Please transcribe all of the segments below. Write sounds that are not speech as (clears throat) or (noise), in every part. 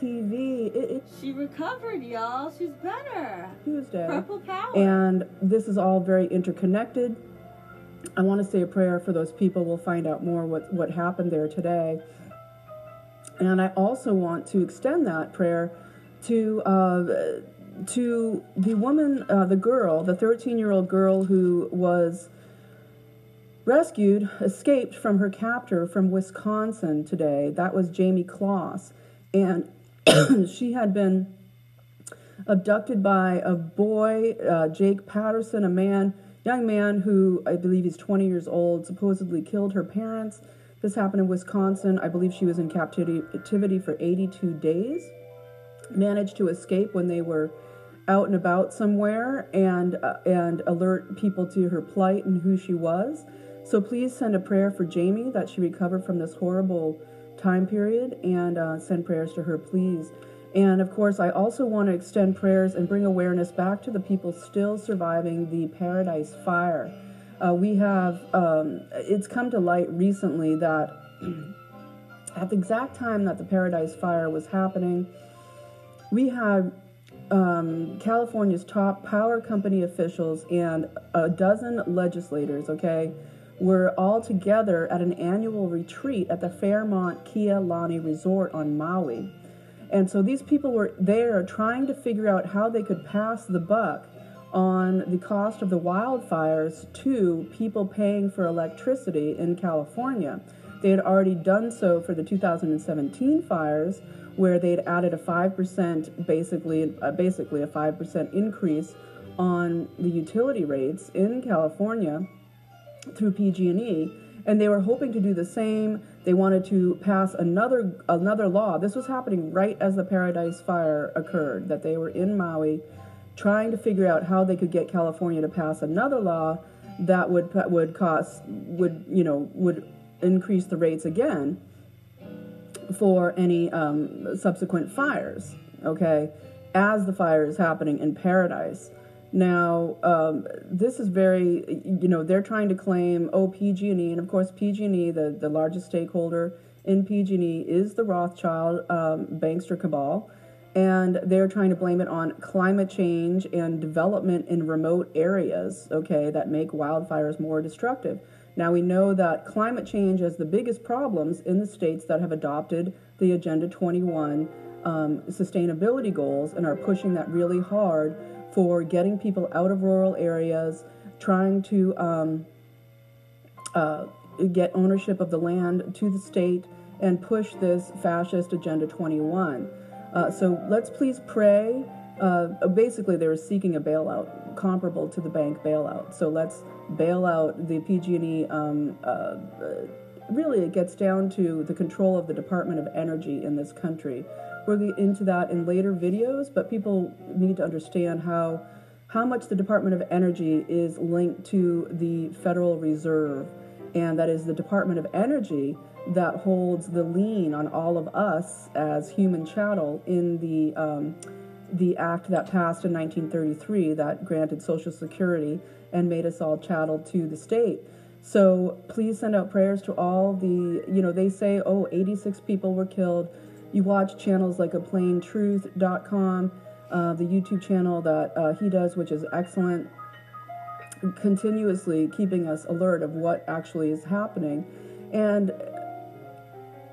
TV. It, it, She recovered, y'all. She's better. Tuesday. Purple power. And this is all very interconnected. I want to say a prayer for those people. We'll find out more what, what happened there today. And I also want to extend that prayer to uh, to the woman, uh, the girl, the 13 year old girl who was rescued, escaped from her captor from Wisconsin today. That was Jayme Closs. And (coughs) she had been abducted by a boy, uh, Jake Patterson, a man, young man who I believe he's 20 years old, supposedly killed her parents. This happened in Wisconsin. I believe she was in captivity, for 82 days. Managed to escape when they were out and about somewhere and uh, and alert people to her plight and who she was. So please send a prayer for Jayme that she recover from this horrible time period and uh, send prayers to her, please. And of course, I also want to extend prayers and bring awareness back to the people still surviving the Paradise Fire. Uh, we have, um, it's come to light recently that (clears throat) at the exact time that the Paradise Fire was happening, we had um, California's top power company officials and a dozen legislators, okay, were all together at an annual retreat at the Fairmont Kea Lani Resort on Maui. And so these people were there trying to figure out how they could pass the buck on the cost of the wildfires to people paying for electricity in California. They had already done so for the 2017 fires, where they had added a 5%, basically, uh, basically a 5% increase on the utility rates in California through PG&E, and they were hoping to do the same. They wanted to pass another another law. This was happening right as the Paradise Fire occurred. That they were in Maui, trying to figure out how they could get California to pass another law that would would cost would you know would increase the rates again for any um, subsequent fires. Okay, as the fire is happening in Paradise. Now, um, this is very, you know, they're trying to claim, oh, PG&E, and of course, PG&E, the, the largest stakeholder in PG&E is the Rothschild um, bankster cabal, and they're trying to blame it on climate change and development in remote areas, okay, that make wildfires more destructive. Now, we know that climate change is the biggest problems in the states that have adopted the Agenda 21 um, sustainability goals and are pushing that really hard for getting people out of rural areas, trying to um, uh, get ownership of the land to the state, and push this fascist Agenda 21. Uh, so let's please pray. Uh, basically, they were seeking a bailout comparable to the bank bailout. So let's bail out the PG&E. Um, uh, really, it gets down to the control of the Department of Energy in this country. We'll get into that in later videos, but people need to understand how how much the Department of Energy is linked to the Federal Reserve, and that is the Department of Energy that holds the lien on all of us as human chattel in the um, the act that passed in 1933 that granted Social Security and made us all chattel to the state. So please send out prayers to all the, you know, they say, oh, 86 people were killed. You watch channels like a plaintruth.com, uh, the YouTube channel that uh, he does, which is excellent, continuously keeping us alert of what actually is happening. And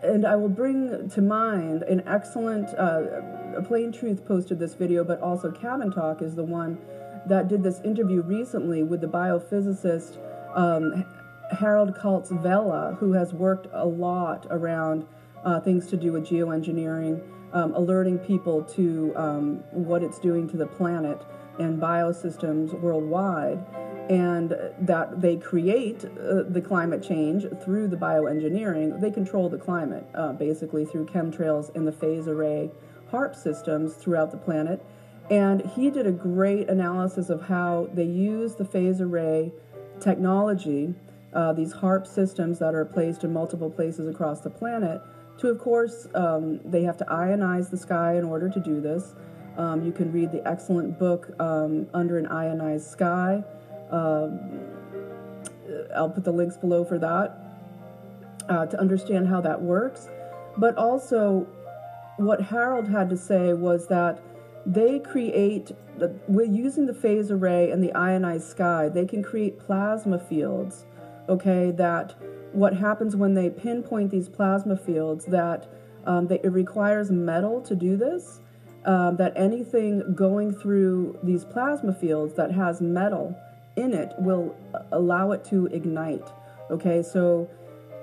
and I will bring to mind an excellent, uh, Plain Truth posted this video, but also Cabin Talk is the one that did this interview recently with the biophysicist um, Harold Kultz Vela, who has worked a lot around uh, things to do with geoengineering, um, alerting people to um, what it's doing to the planet and biosystems worldwide, and that they create uh, the climate change through the bioengineering. They control the climate uh, basically through chemtrails and the phase array HAARP systems throughout the planet. And he did a great analysis of how they use the phase array technology, uh, these HAARP systems that are placed in multiple places across the planet, to, of course, um, they have to ionize the sky in order to do this. Um, you can read the excellent book um, Under an Ionized Sky. Um, I'll put the links below for that uh, to understand how that works. But also, what Harald had to say was that they create with using the phase array and the ionized sky they can create plasma fields okay that what happens when they pinpoint these plasma fields that um, they, it requires metal to do this um, that anything going through these plasma fields that has metal in it will allow it to ignite okay so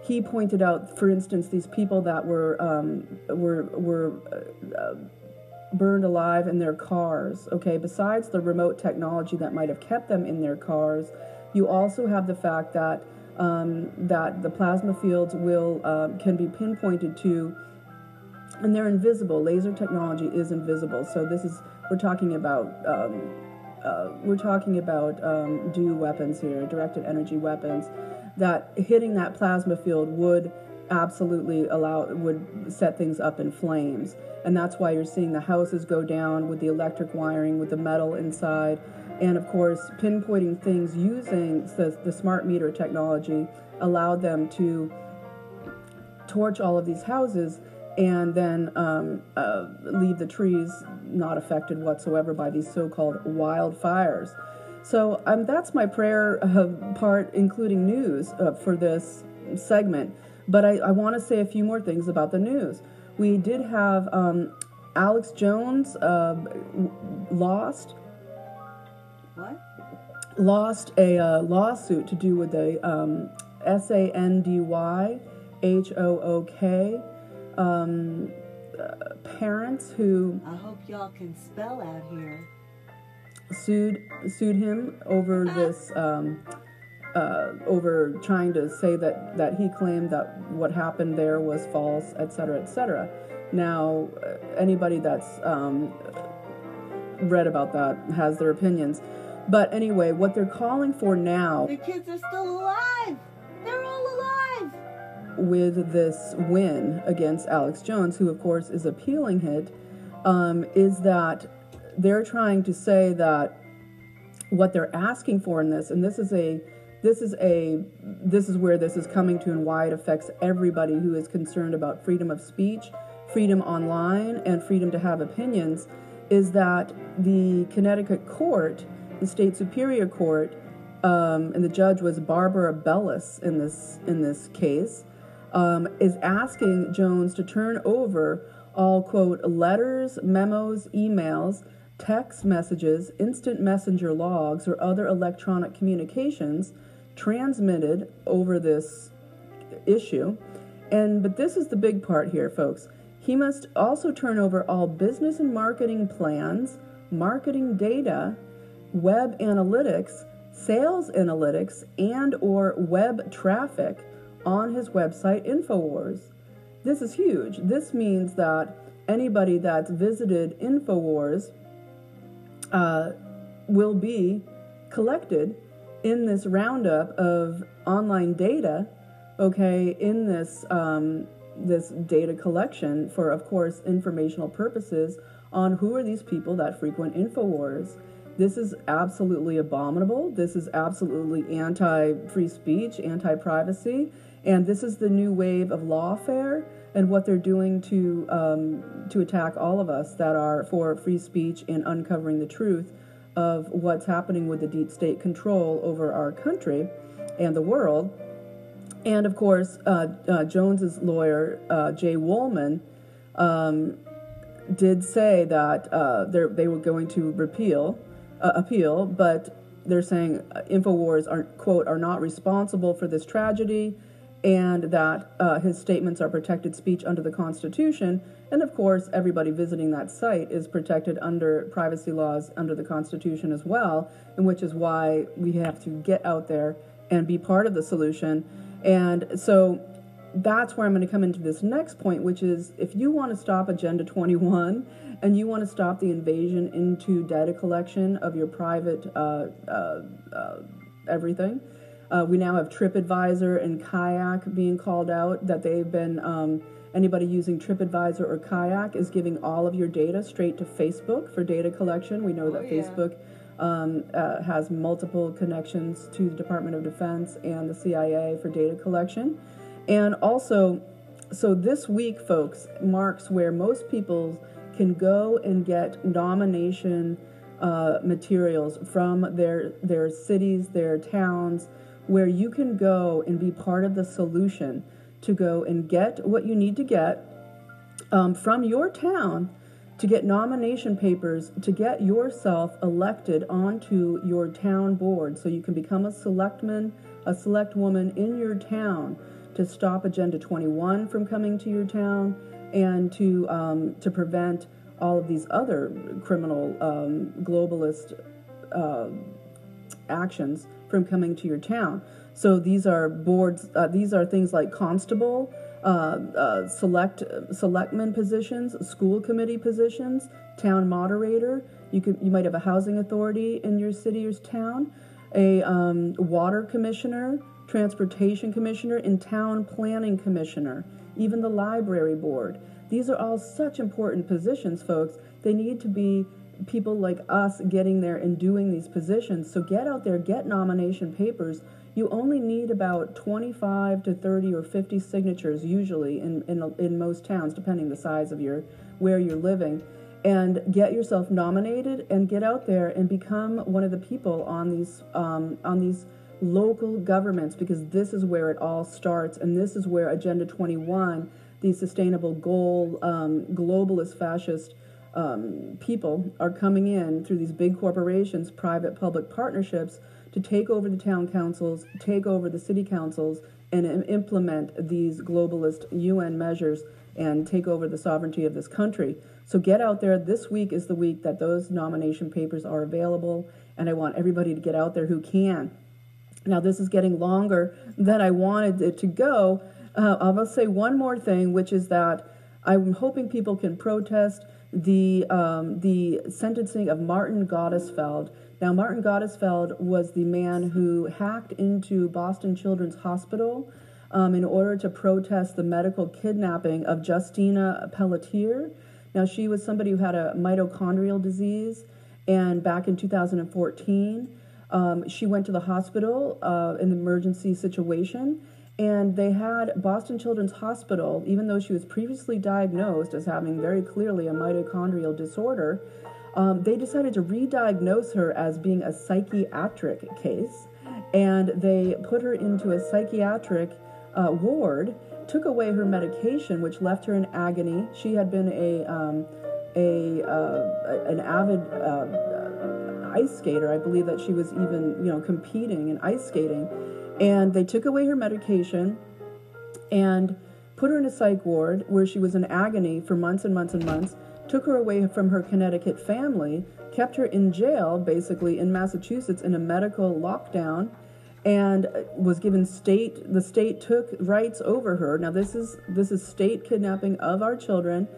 he pointed out for instance these people that were um, were were uh, burned alive in their cars. Okay, besides the remote technology that might have kept them in their cars, you also have the fact that um, that the plasma fields will um, can be pinpointed to, and they're invisible. Laser technology is invisible. So this is we're talking about. Um, uh, we're talking about um, DEW weapons here, directed energy weapons, that hitting that plasma field would absolutely allow would set things up in flames and that's why you're seeing the houses go down with the electric wiring with the metal inside and of course pinpointing things using the, the smart meter technology allowed them to torch all of these houses and then um, uh, leave the trees not affected whatsoever by these so-called wildfires so um, that's my prayer uh, part including news uh, for this segment but I, I want to say a few more things about the news. We did have um, Alex Jones uh, lost. What? Lost a uh, lawsuit to do with the um, S A N D Y H O O K um, uh, parents who. I hope y'all can spell out here. Sued sued him over this um, uh, over trying to say that, that he claimed that what happened there was false, et cetera, et cetera. Now, uh, anybody that's um, read about that has their opinions. But anyway, what they're calling for now. The kids are still alive! They're all alive! With this win against Alex Jones, who of course is appealing it, um, is that they're trying to say that what they're asking for in this, and this is a this is a this is where this is coming to and why it affects everybody who is concerned about freedom of speech freedom online and freedom to have opinions is that the connecticut court the state superior court um, and the judge was barbara bellis in this in this case um, is asking jones to turn over all quote letters memos emails text messages instant messenger logs or other electronic communications transmitted over this issue. And but this is the big part here, folks. He must also turn over all business and marketing plans, marketing data, web analytics, sales analytics, and or web traffic on his website InfoWars. This is huge. This means that anybody that's visited InfoWars uh, will be collected in this roundup of online data, okay, in this um, this data collection for, of course, informational purposes on who are these people that frequent Infowars. This is absolutely abominable. This is absolutely anti free speech, anti privacy, and this is the new wave of lawfare and what they're doing to um, to attack all of us that are for free speech and uncovering the truth of what's happening with the deep state control over our country and the world. And of course, uh, uh, Jones's lawyer, uh, Jay Wolman, um, did say that uh, they were going to repeal, uh, appeal, but they're saying uh, Infowars are quote are not responsible for this tragedy and that uh, his statements are protected speech under the Constitution. And of course, everybody visiting that site is protected under privacy laws under the Constitution as well, and which is why we have to get out there and be part of the solution. And so that's where I'm going to come into this next point, which is if you want to stop Agenda 21 and you want to stop the invasion into data collection of your private uh, uh, uh, everything uh, we now have TripAdvisor and Kayak being called out that they've been. Um, anybody using TripAdvisor or Kayak is giving all of your data straight to Facebook for data collection. We know oh, that yeah. Facebook um, uh, has multiple connections to the Department of Defense and the CIA for data collection. And also, so this week, folks, marks where most people can go and get nomination uh, materials from their their cities, their towns, where you can go and be part of the solution to go and get what you need to get um, from your town to get nomination papers to get yourself elected onto your town board. So you can become a selectman, a select woman in your town to stop Agenda 21 from coming to your town and to um, to prevent all of these other criminal um, globalist uh, actions from coming to your town. So these are boards. Uh, these are things like constable, uh, uh, select selectman positions, school committee positions, town moderator. You could you might have a housing authority in your city or town, a um, water commissioner, transportation commissioner, and town planning commissioner. Even the library board. These are all such important positions, folks. They need to be people like us getting there and doing these positions. So get out there, get nomination papers. You only need about 25 to 30 or 50 signatures usually in, in, in most towns, depending the size of your where you're living. And get yourself nominated and get out there and become one of the people on these um, on these local governments because this is where it all starts and this is where Agenda 21, the sustainable goal, um, globalist fascist um, people are coming in through these big corporations, private public partnerships to take over the town councils, take over the city councils, and implement these globalist UN measures and take over the sovereignty of this country. So get out there. This week is the week that those nomination papers are available, and I want everybody to get out there who can. Now, this is getting longer than I wanted it to go. Uh, I'll say one more thing, which is that I'm hoping people can protest the um, the sentencing of Martin Gottesfeld. Now, Martin Gottesfeld was the man who hacked into Boston Children's Hospital um, in order to protest the medical kidnapping of Justina Pelletier. Now, she was somebody who had a mitochondrial disease, and back in 2014, um, she went to the hospital uh, in an emergency situation and they had Boston Children's Hospital, even though she was previously diagnosed as having very clearly a mitochondrial disorder, um, they decided to re diagnose her as being a psychiatric case. And they put her into a psychiatric uh, ward, took away her medication, which left her in agony. She had been a, um, a uh, an avid uh, ice skater. I believe that she was even, you know, competing in ice skating and they took away her medication and put her in a psych ward where she was in agony for months and months and months, took her away from her Connecticut family, kept her in jail, basically in Massachusetts in a medical lockdown, and uh, was given state the state took rights over her. Now this is this is state kidnapping of our children.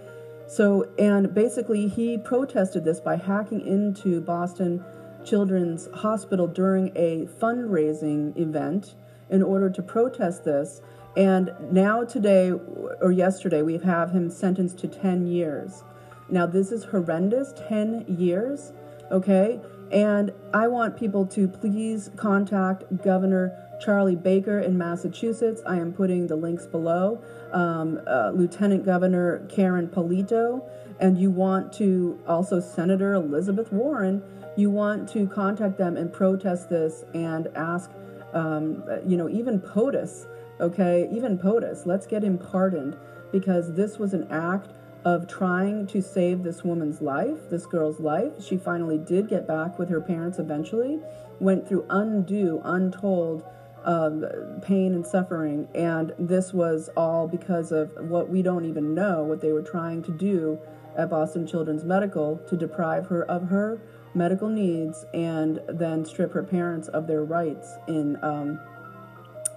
So and basically he protested this by hacking into Boston Children's Hospital during a fundraising event in order to protest this. And now, today or yesterday, we have him sentenced to 10 years. Now, this is horrendous 10 years, okay? And I want people to please contact Governor Charlie Baker in Massachusetts. I am putting the links below. Um, uh, Lieutenant Governor Karen Polito, and you want to also Senator Elizabeth Warren you want to contact them and protest this and ask, um, you know, even POTUS, okay, even POTUS, let's get him pardoned because this was an act of trying to save this woman's life, this girl's life. She finally did get back with her parents eventually, went through undue, untold um, pain and suffering, and this was all because of what we don't even know what they were trying to do at Boston Children's Medical to deprive her of her medical needs and then strip her parents of their rights in um,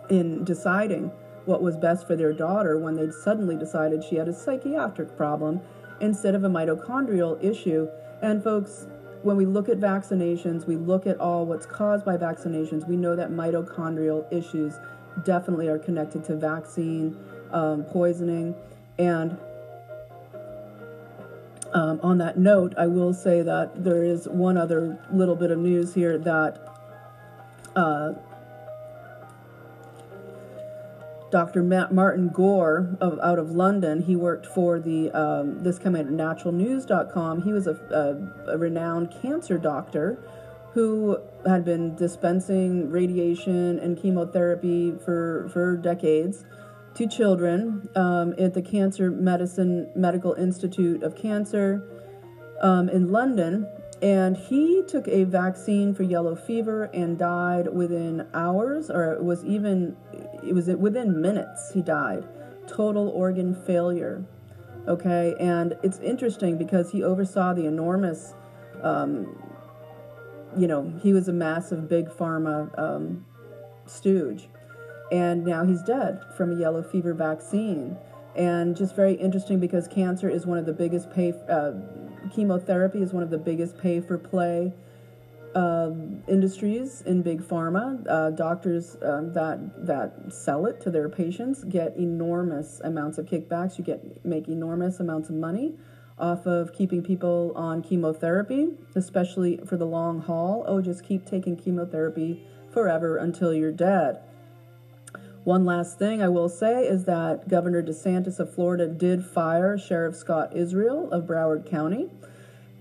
in deciding what was best for their daughter when they'd suddenly decided she had a psychiatric problem instead of a mitochondrial issue. And folks, when we look at vaccinations, we look at all what's caused by vaccinations, we know that mitochondrial issues definitely are connected to vaccine um, poisoning. And um, on that note, I will say that there is one other little bit of news here that uh, Dr. Matt Martin Gore of, out of London, he worked for the um, this coming naturalnews.com. He was a, a, a renowned cancer doctor who had been dispensing radiation and chemotherapy for, for decades to children um, at the Cancer Medicine Medical Institute of Cancer um, in London. And he took a vaccine for yellow fever and died within hours, or it was even, it was within minutes, he died. Total organ failure. Okay, and it's interesting because he oversaw the enormous um, you know, he was a massive big pharma um, stooge. And now he's dead from a yellow fever vaccine. And just very interesting because cancer is one of the biggest pay, uh, chemotherapy is one of the biggest pay for play um, industries in big pharma. Uh, doctors um, that that sell it to their patients get enormous amounts of kickbacks. You get make enormous amounts of money off of keeping people on chemotherapy, especially for the long haul. Oh, just keep taking chemotherapy forever until you're dead. One last thing I will say is that Governor DeSantis of Florida did fire Sheriff Scott Israel of Broward County.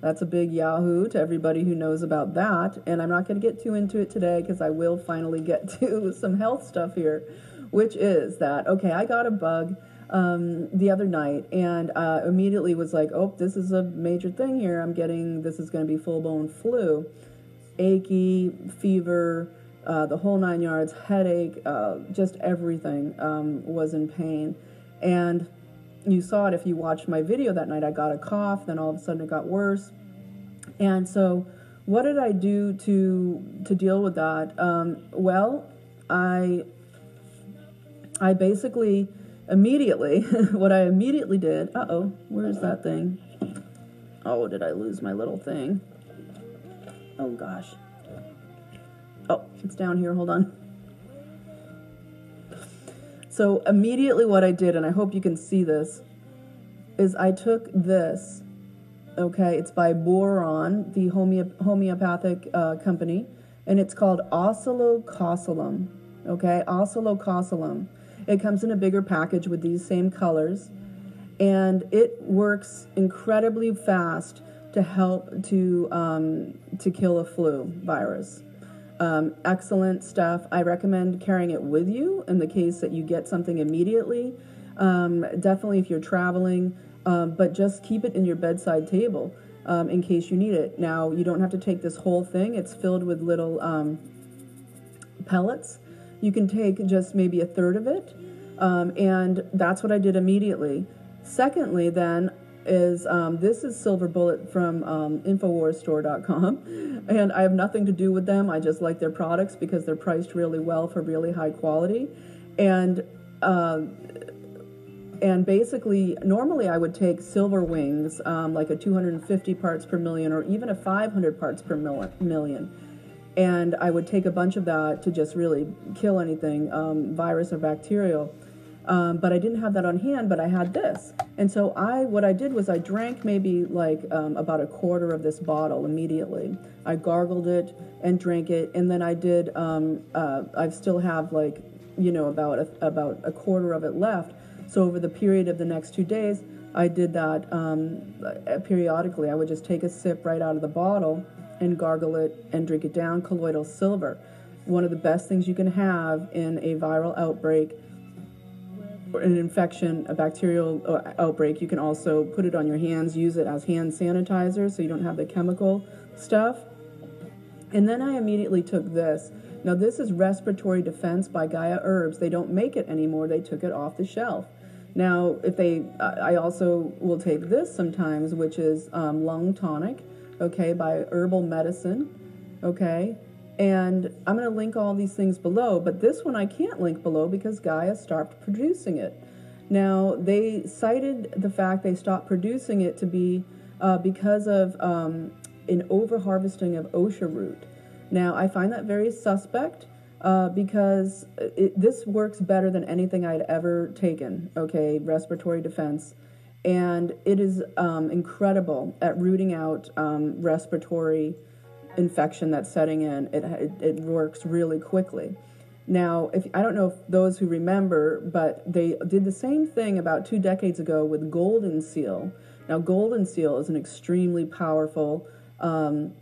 That's a big yahoo to everybody who knows about that. And I'm not going to get too into it today because I will finally get (laughs) to some health stuff here, which is that, okay, I got a bug um, the other night and uh, immediately was like, oh, this is a major thing here. I'm getting, this is going to be full blown flu. Achy, fever, uh, the whole nine yards, headache, uh, just everything um, was in pain. And you saw it if you watched my video that night. I got a cough, then all of a sudden it got worse. And so, what did I do to to deal with that? Um, well, I I basically immediately, (laughs) what I immediately did, uh oh, where's that thing? Oh, did I lose my little thing? Oh gosh. Oh, it's down here, hold on. So, immediately, what I did, and I hope you can see this, is I took this, okay, it's by Boiron, the homeop- homeopathic uh, company, and it's called Oscillococcinum, okay, Oscillococcinum. It comes in a bigger package with these same colors, and it works incredibly fast to help to um, to kill a flu virus. Um, excellent stuff. I recommend carrying it with you in the case that you get something immediately. Um, definitely if you're traveling, um, but just keep it in your bedside table um, in case you need it. Now, you don't have to take this whole thing, it's filled with little um, pellets you can take just maybe a third of it. Um, and that's what I did immediately. Secondly, then, is um, this is Silver Bullet from um, InfoWarsStore.com, and I have nothing to do with them. I just like their products because they're priced really well for really high quality, and uh, and basically, normally I would take silver wings, um, like a 250 parts per million, or even a 500 parts per million and I would take a bunch of that to just really kill anything, um, virus or bacterial. Um, but I didn't have that on hand, but I had this. And so I, what I did was I drank maybe like um, about a quarter of this bottle immediately. I gargled it and drank it, and then I did. Um, uh, I still have like, you know, about a, about a quarter of it left. So over the period of the next two days, I did that um, periodically. I would just take a sip right out of the bottle and gargle it and drink it down. Colloidal silver, one of the best things you can have in a viral outbreak an infection, a bacterial uh, outbreak. You can also put it on your hands, use it as hand sanitizer so you don't have the chemical stuff. And then I immediately took this. Now, this is Respiratory Defense by Gaia Herbs. They don't make it anymore, they took it off the shelf. Now, if they, I also will take this sometimes, which is um, lung tonic okay, by Herbal Medicine, okay? And I'm going to link all these things below, but this one I can't link below because Gaia stopped producing it. Now, they cited the fact they stopped producing it to be uh, because of um, an overharvesting of OSHA root. Now, I find that very suspect uh, because it, this works better than anything I'd ever taken, okay, respiratory defense and it is um, incredible at rooting out um, respiratory infection that's setting in. It, it, it, works really quickly. Now, if I don't know if those who remember, but they did the same thing about two decades ago with golden seal. Now, golden seal is an extremely powerful um,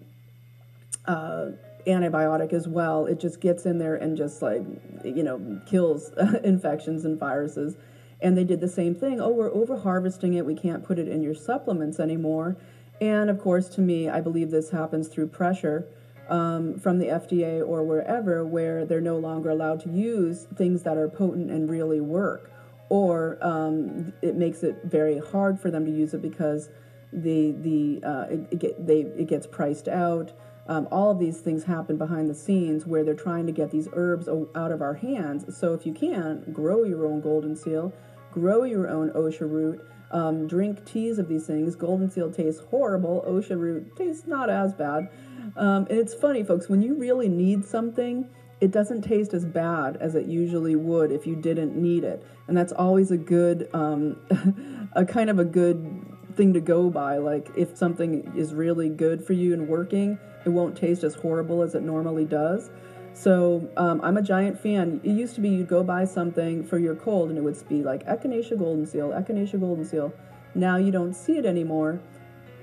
uh, antibiotic as well. It just gets in there and just like, you know, kills (laughs) infections and viruses. And they did the same thing. Oh, we're over harvesting it. We can't put it in your supplements anymore. And of course, to me, I believe this happens through pressure um, from the FDA or wherever, where they're no longer allowed to use things that are potent and really work. Or um, it makes it very hard for them to use it because the the uh, it, it, get, they, it gets priced out. Um, all of these things happen behind the scenes where they're trying to get these herbs out of our hands. So if you can, grow your own golden seal, grow your own osha root, um, drink teas of these things. Golden seal tastes horrible. Osha root tastes not as bad. Um, and it's funny, folks, when you really need something, it doesn't taste as bad as it usually would if you didn't need it. And that's always a good, um, (laughs) a kind of a good thing to go by. Like if something is really good for you and working, it won't taste as horrible as it normally does. So um, I'm a giant fan. It used to be you'd go buy something for your cold and it would be like Echinacea Golden Seal, Echinacea Golden Seal. Now you don't see it anymore.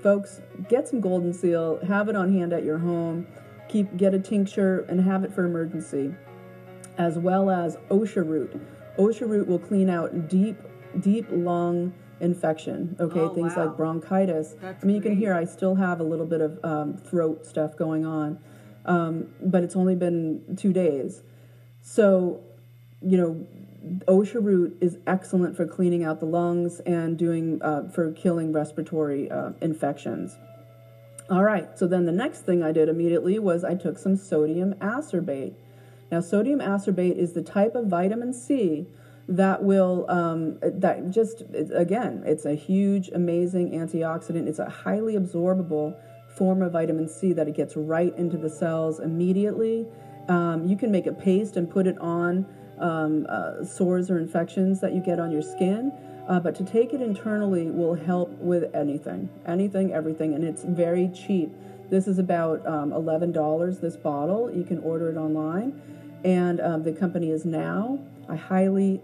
Folks, get some Golden Seal, have it on hand at your home. Keep get a tincture and have it for emergency, as well as OSHA root. OSHA root will clean out deep, deep lung infection. Okay, Oh, things wow. like bronchitis. That's I mean, you can hear I still have a little bit of um, throat stuff going on, um, but it's only been two days. So, you know, OSHA root is excellent for cleaning out the lungs and doing uh, for killing respiratory uh, infections. All right, so then the next thing I did immediately was I took some sodium ascorbate. Now, sodium ascorbate is the type of vitamin C that will, um, that just, again, it's a huge, amazing antioxidant. It's a highly absorbable form of vitamin C that it gets right into the cells immediately. Um, you can make a paste and put it on um, uh, sores or infections that you get on your skin. Uh, but to take it internally will help with anything, anything, everything, and it's very cheap. This is about um, $11 this bottle. You can order it online, and um, the company is now. I highly,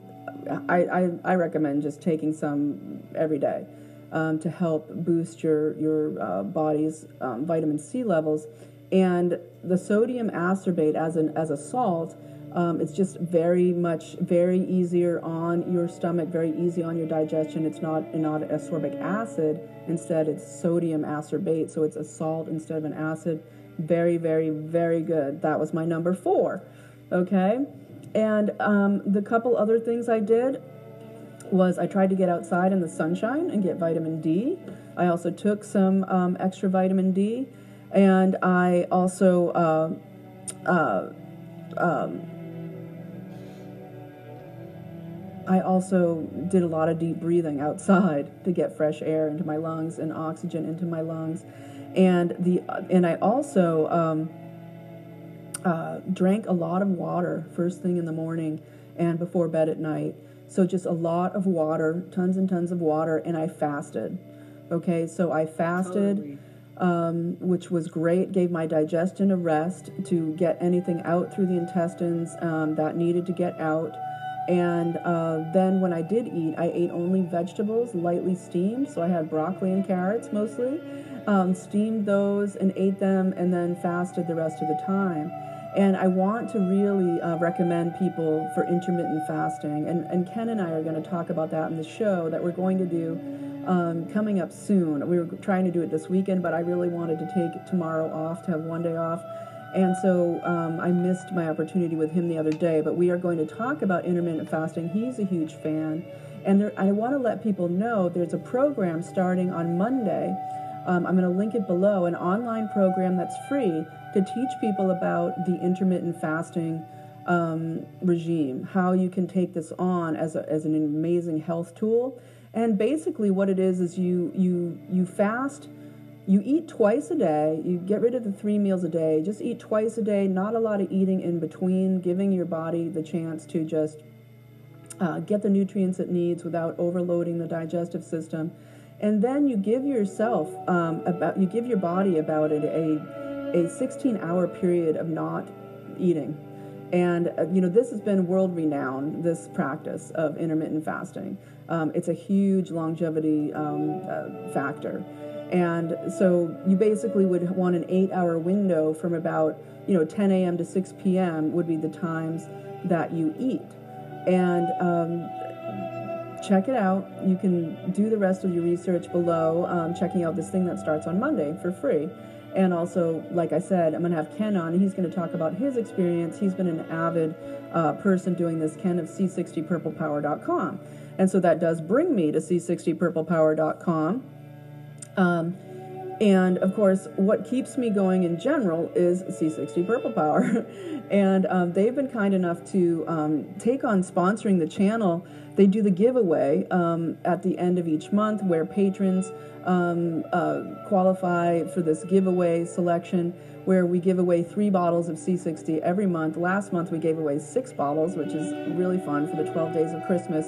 I, I, I recommend just taking some every day um, to help boost your your uh, body's um, vitamin C levels. And the sodium ascorbate as an as a salt, um, it's just very much very easier on your stomach, very easy on your digestion. It's not not ascorbic acid, instead it's sodium ascorbate, so it's a salt instead of an acid. Very very very good. That was my number four. Okay, and um, the couple other things I did was I tried to get outside in the sunshine and get vitamin D. I also took some um, extra vitamin D, and I also uh, uh, um, I also did a lot of deep breathing outside to get fresh air into my lungs and oxygen into my lungs, and the and I also um, uh, drank a lot of water first thing in the morning and before bed at night. So just a lot of water, tons and tons of water, and I fasted. Okay, so I fasted, Totally. um, which was great. Gave my digestion a rest to get anything out through the intestines um, that needed to get out. And uh, then when I did eat, I ate only vegetables, lightly steamed. So I had broccoli and carrots mostly. Um, steamed those and ate them, and then fasted the rest of the time. And I want to really uh, recommend people for intermittent fasting. And, and Ken and I are going to talk about that in the show that we're going to do um, coming up soon. We were trying to do it this weekend, but I really wanted to take tomorrow off to have one day off. And so um, I missed my opportunity with him the other day. But we are going to talk about intermittent fasting. He's a huge fan. And there, I want to let people know there's a program starting on Monday. Um, I'm going to link it below an online program that's free to teach people about the intermittent fasting um, regime, how you can take this on as, a, as an amazing health tool. And basically, what it is is you you you fast, you eat twice a day. You get rid of the three meals a day. Just eat twice a day. Not a lot of eating in between, giving your body the chance to just uh, get the nutrients it needs without overloading the digestive system. And then you give yourself um, about you give your body about it a a 16 hour period of not eating. And, uh, you know, this has been world renowned, this practice of intermittent fasting. Um, it's a huge longevity um, uh, factor. And so you basically would want an eight hour window from about, you know, 10 a.m. to 6 p.m. would be the times that you eat. And um, check it out. You can do the rest of your research below, um, checking out this thing that starts on Monday for free. And also, like I said, I'm going to have Ken on, and he's going to talk about his experience. He's been an avid uh, person doing this, Ken of C60purplepower.com. And so that does bring me to C60purplepower.com. Um, and of course, what keeps me going in general is C60 Purple Power. (laughs) and um, they've been kind enough to um, take on sponsoring the channel. They do the giveaway um, at the end of each month where patrons um, uh, qualify for this giveaway selection where we give away three bottles of C60 every month. Last month we gave away six bottles, which is really fun for the 12 days of Christmas.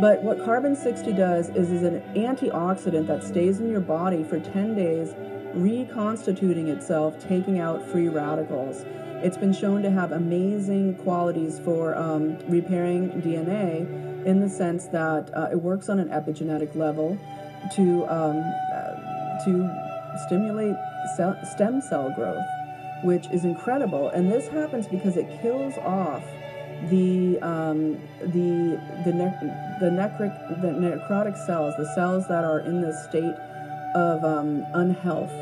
But what carbon 60 does is is an antioxidant that stays in your body for 10 days, reconstituting itself, taking out free radicals. It's been shown to have amazing qualities for um, repairing DNA in the sense that uh, it works on an epigenetic level to um, uh, to stimulate cell, stem cell growth, which is incredible. And this happens because it kills off the um, the the ne- the necrotic the necrotic cells, the cells that are in this state of um, unhealth,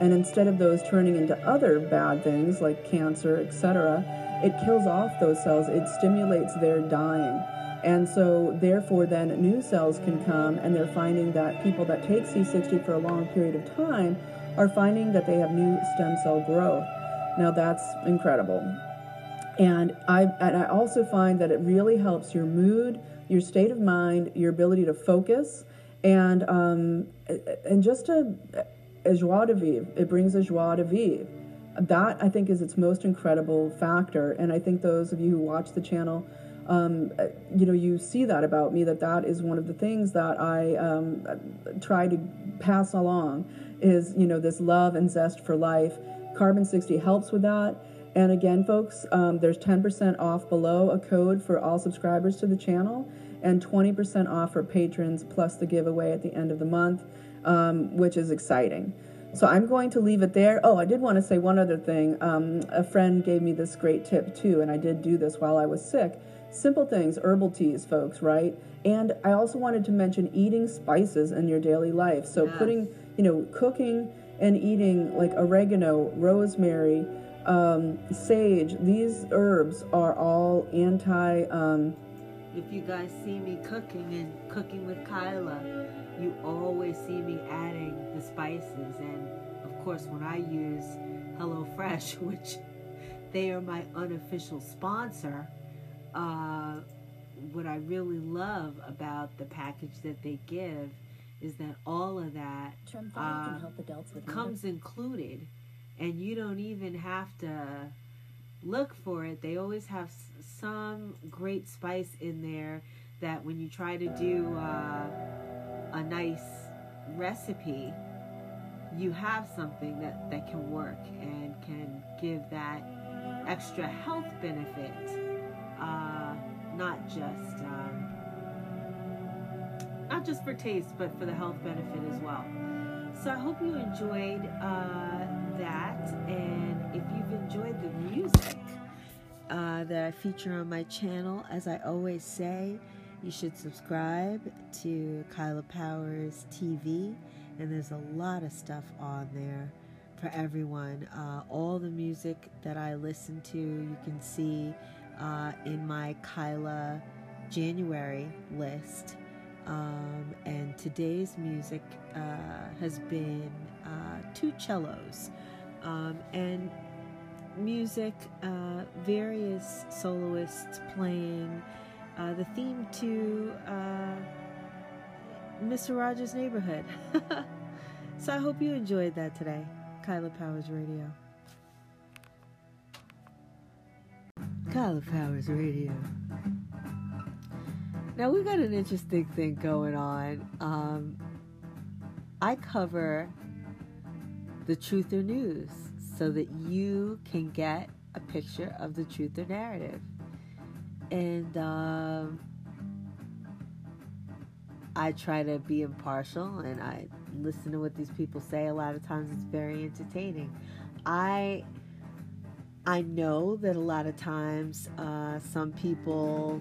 and instead of those turning into other bad things like cancer, etc., it kills off those cells. It stimulates their dying. And so, therefore, then new cells can come, and they're finding that people that take C60 for a long period of time are finding that they have new stem cell growth. Now, that's incredible. And I, and I also find that it really helps your mood, your state of mind, your ability to focus, and um, and just a, a joie de vivre. It brings a joie de vivre. That I think is its most incredible factor. And I think those of you who watch the channel, um, you know, you see that about me. That that is one of the things that I um, try to pass along. Is you know this love and zest for life. Carbon 60 helps with that and again, folks, um, there's 10% off below a code for all subscribers to the channel and 20% off for patrons plus the giveaway at the end of the month, um, which is exciting. So I'm going to leave it there. Oh, I did want to say one other thing. Um, a friend gave me this great tip too, and I did do this while I was sick. Simple things, herbal teas, folks, right? And I also wanted to mention eating spices in your daily life. So yes. putting, you know, cooking and eating like oregano, rosemary, um, sage, these herbs are all anti. Um, if you guys see me cooking and cooking with Kyla, you always see me adding the spices. And of course, when I use HelloFresh, (laughs) which they are my unofficial sponsor, uh, what I really love about the package that they give is that all of that uh, comes included and you don't even have to look for it. They always have some great spice in there that when you try to do uh, a nice recipe, you have something that, that can work and can give that extra health benefit, uh, not just um, not just for taste, but for the health benefit as well. So I hope you enjoyed. Uh, that. And if you've enjoyed the music uh, that I feature on my channel, as I always say, you should subscribe to Kyla Powers TV. And there's a lot of stuff on there for everyone. Uh, all the music that I listen to, you can see uh, in my Kyla January list. Um, and today's music uh, has been uh, two cellos um, and music, uh, various soloists playing uh, the theme to uh, Mr. Rogers' Neighborhood. (laughs) so I hope you enjoyed that today. Kyla Powers Radio. Kyla Powers Radio. Now we've got an interesting thing going on. Um, I cover the truth or news so that you can get a picture of the truth or narrative. And um, I try to be impartial and I listen to what these people say. A lot of times it's very entertaining. I I know that a lot of times uh, some people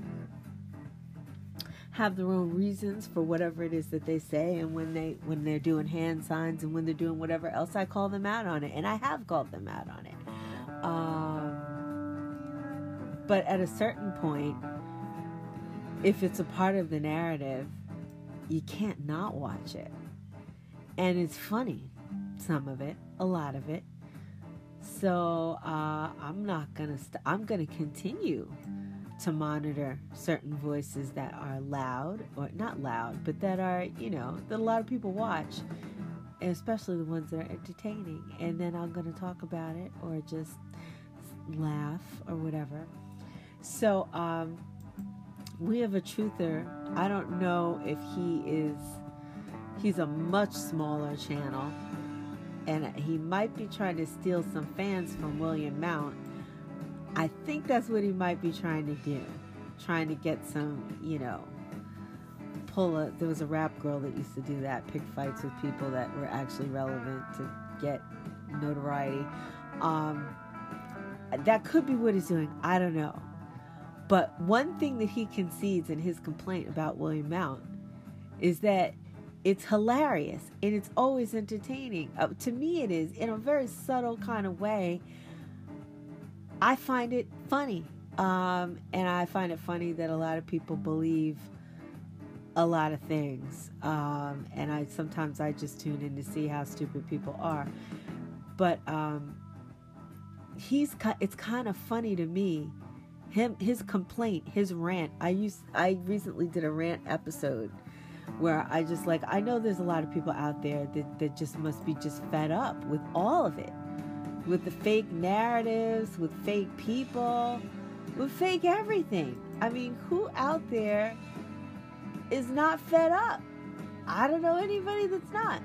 have their own reasons for whatever it is that they say and when they when they're doing hand signs and when they're doing whatever else I call them out on it and I have called them out on it. Um, but at a certain point if it's a part of the narrative you can't not watch it. And it's funny some of it a lot of it so uh, I'm not gonna st- I'm gonna continue to monitor certain voices that are loud or not loud, but that are, you know, that a lot of people watch, especially the ones that are entertaining. And then I'm to talk about it or just laugh or whatever. So, um, we have a truther. I don't know if he is, he's a much smaller channel. And he might be trying to steal some fans from William Mount I think that's what he might be trying to do. Trying to get some, you know, pull a. There was a rap girl that used to do that, pick fights with people that were actually relevant to get notoriety. Um, that could be what he's doing. I don't know. But one thing that he concedes in his complaint about William Mount is that it's hilarious and it's always entertaining. Uh, to me, it is in a very subtle kind of way I find it funny. Um, and I find it funny that a lot of people believe a lot of things. Um, and I sometimes I just tune in to see how stupid people are. But um, he's it's kind of funny to me. Him his complaint, his rant. I used I recently did a rant episode where I just like I know there's a lot of people out there that, that just must be just fed up with all of it with the fake narratives, with fake people, with fake everything. I mean, who out there is not fed up? I don't know anybody that's not.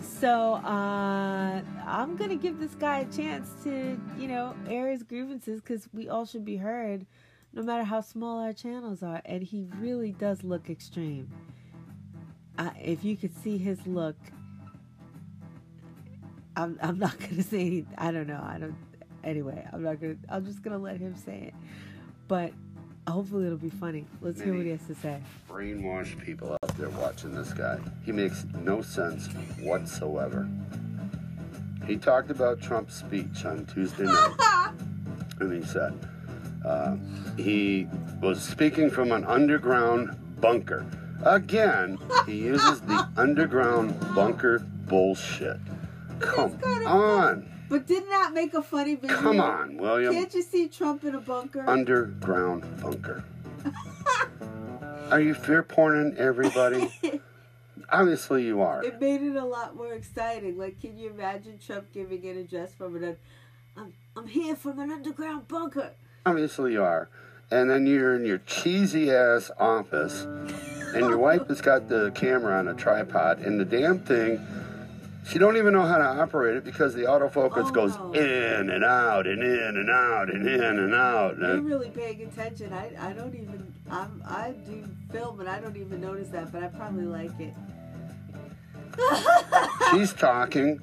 So uh, I'm gonna give this guy a chance to, you know, air his grievances because we all should be heard, no matter how small our channels are. And he really does look extreme. If you could see his look, I'm I'm not (laughs) gonna say I don't know. I don't anyway, I'm not gonna I'm just gonna let him say it. But hopefully it'll be funny. Let's Many hear what he has to say. Brainwashed people out there watching this guy. He makes no sense whatsoever. He talked about Trump's speech on Tuesday night. (laughs) and he said uh, he was speaking from an underground bunker. Again, he uses the underground bunker bullshit. Come on. But didn't that make a funny video? Come on, William. Can't you see Trump in a bunker? Underground bunker. are you fear porning everybody? (laughs) Obviously, you are. It made it a lot more exciting. Like, can you imagine Trump giving an address from an? I'm I'm here from an underground bunker. Obviously, you are. And then you're in your cheesy ass office, and your wife has got the camera on a tripod, and the damn thing she don't even know how to operate it because the autofocus oh, goes no. in and out and in and out and in and out. You're really paying attention. I, I don't even I'm I do film and I don't even notice that, but I probably like it. She's talking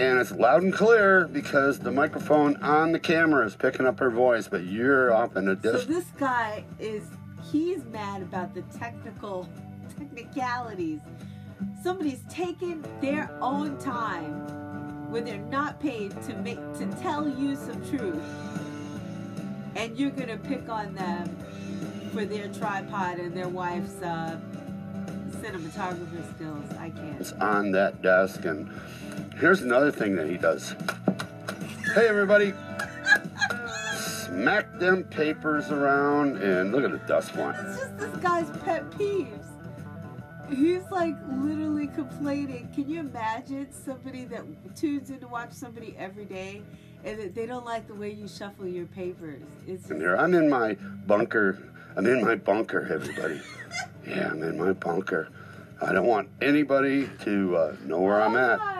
and it's loud and clear because the microphone on the camera is picking up her voice, but you're off in a distance. So this guy is he's mad about the technical technicalities. Somebody's taking their own time when they're not paid to make to tell you some truth. And you're gonna pick on them for their tripod and their wife's uh, cinematographer skills. I can't. It's on that desk and here's another thing that he does hey everybody smack them papers around and look at the dust one it's just this guy's pet peeves He's like literally complaining. Can you imagine somebody that tunes in to watch somebody every day and they don't like the way you shuffle your papers? It's and here I'm in my bunker. I'm in my bunker, everybody. (laughs) yeah, I'm in my bunker. I don't want anybody to uh, know where I'm at.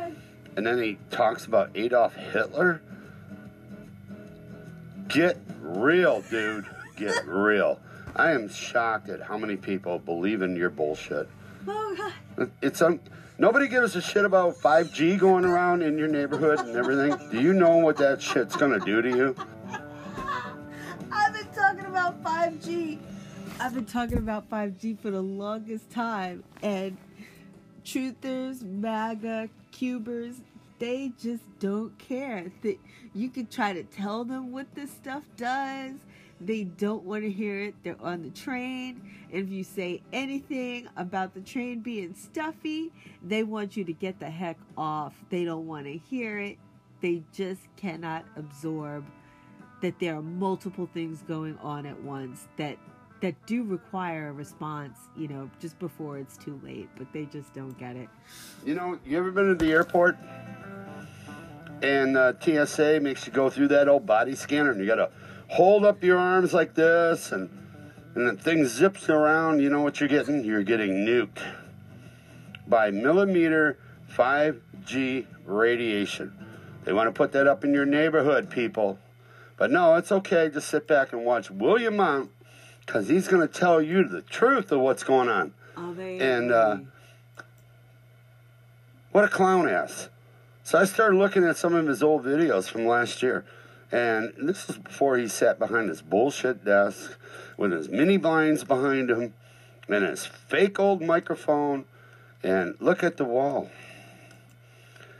And then he talks about Adolf Hitler. Get real, dude. Get (laughs) real. I am shocked at how many people believe in your bullshit. Oh, God. It's um, nobody gives a shit about 5G going around in your neighborhood and everything. Do you know what that shit's gonna do to you? I've been talking about 5G. I've been talking about 5G for the longest time. And truthers, MAGA, cubers, they just don't care. They, you can try to tell them what this stuff does. They don't want to hear it. They're on the train. If you say anything about the train being stuffy, they want you to get the heck off. They don't want to hear it. They just cannot absorb that there are multiple things going on at once that that do require a response, you know, just before it's too late, but they just don't get it. You know, you ever been to the airport and uh, TSA makes you go through that old body scanner and you gotta hold up your arms like this and and the thing zips around. You know what you're getting? You're getting nuked by millimeter 5G radiation. They want to put that up in your neighborhood, people. But no, it's okay. Just sit back and watch William Mount because he's going to tell you the truth of what's going on. Oh, And, uh, What a clown ass. So I started looking at some of his old videos from last year. And this is before he sat behind his bullshit desk with his mini blinds behind him and his fake old microphone. And look at the wall.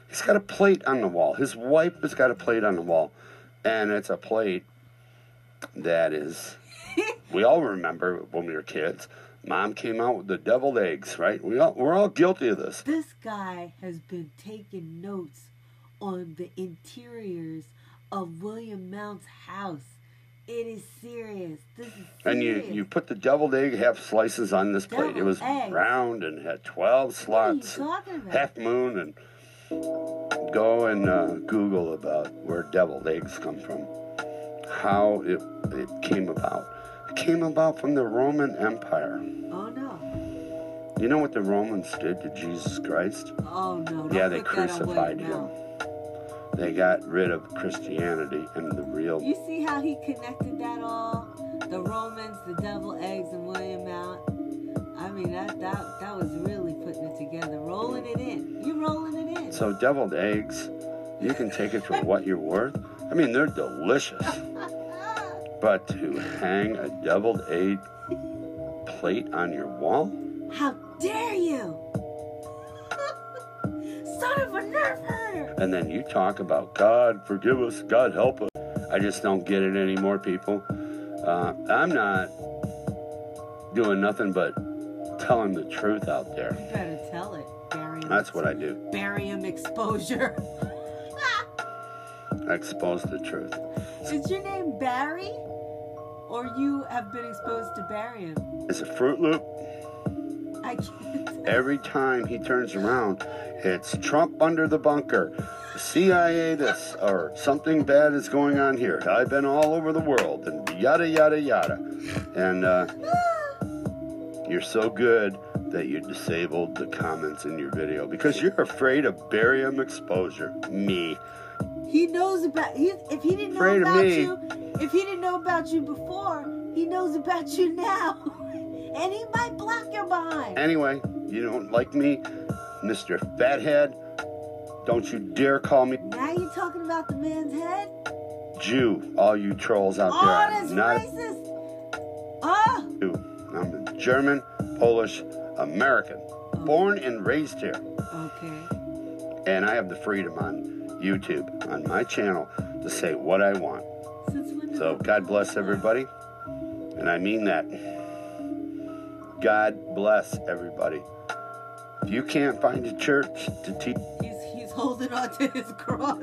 He's got a plate on the wall. His wife has got a plate on the wall. And it's a plate that is, we all remember when we were kids. Mom came out with the deviled eggs, right? We all, we're all guilty of this. this guy has been taking notes on the interiors of William Mount's house. It is serious. This is serious. And you, you put the deviled egg half slices on this plate. It was eggs? round and had 12 What are you slots. talking about? Half moon and go and uh, Google about where deviled eggs come from. How it, it came about. Came about from the Roman Empire. Oh no. You know what the Romans did to Jesus Christ? Oh no. Yeah, they put that on crucified him. They got rid of Christianity and the real. You see how he connected that all? The Romans, the devil eggs, and William Mount. I mean that that that was really putting it together, rolling it in. You rolling it in. So deviled eggs, you can take it for what you're worth. I mean, they're delicious. (laughs) But to hang a deviled egg plate on your wall? How dare you? (laughs) Son of a nerve herder! And then you talk about God, forgive us, God help us. I just don't get it anymore, people. Uh, I'm not doing nothing but telling the truth out there. You better tell it. Barium. That's what I do. Barium exposure. (laughs) Expose the truth. Is your name Barry? Or you have been exposed to barium? It's a Fruit Loop. I can't. (laughs) Every time he turns around, it's Trump under the bunker, CIA this, or something bad is going on here. I've been all over the world, and yada, yada, yada. And uh, (gasps) you're so good that you disabled the comments in your video because you're afraid of barium exposure. Me. He knows about he, if he didn't know Afraid of about me. you, if he didn't know about you before, he knows about you now. (laughs) and he might block your behind. Anyway, you don't like me, Mr. Fathead. Don't you dare call me now you're talking about the man's head? Jew, all you trolls out Oh, there. that's I'm not racist. Oh, Jew. I'm a German, Polish, American, born and raised here. okay. And I have the freedom on YouTube, on my channel, to say what I want. Since when did So God bless everybody. And I mean that. God bless everybody. If you can't find a church to teach, He's he's holding on to his cross.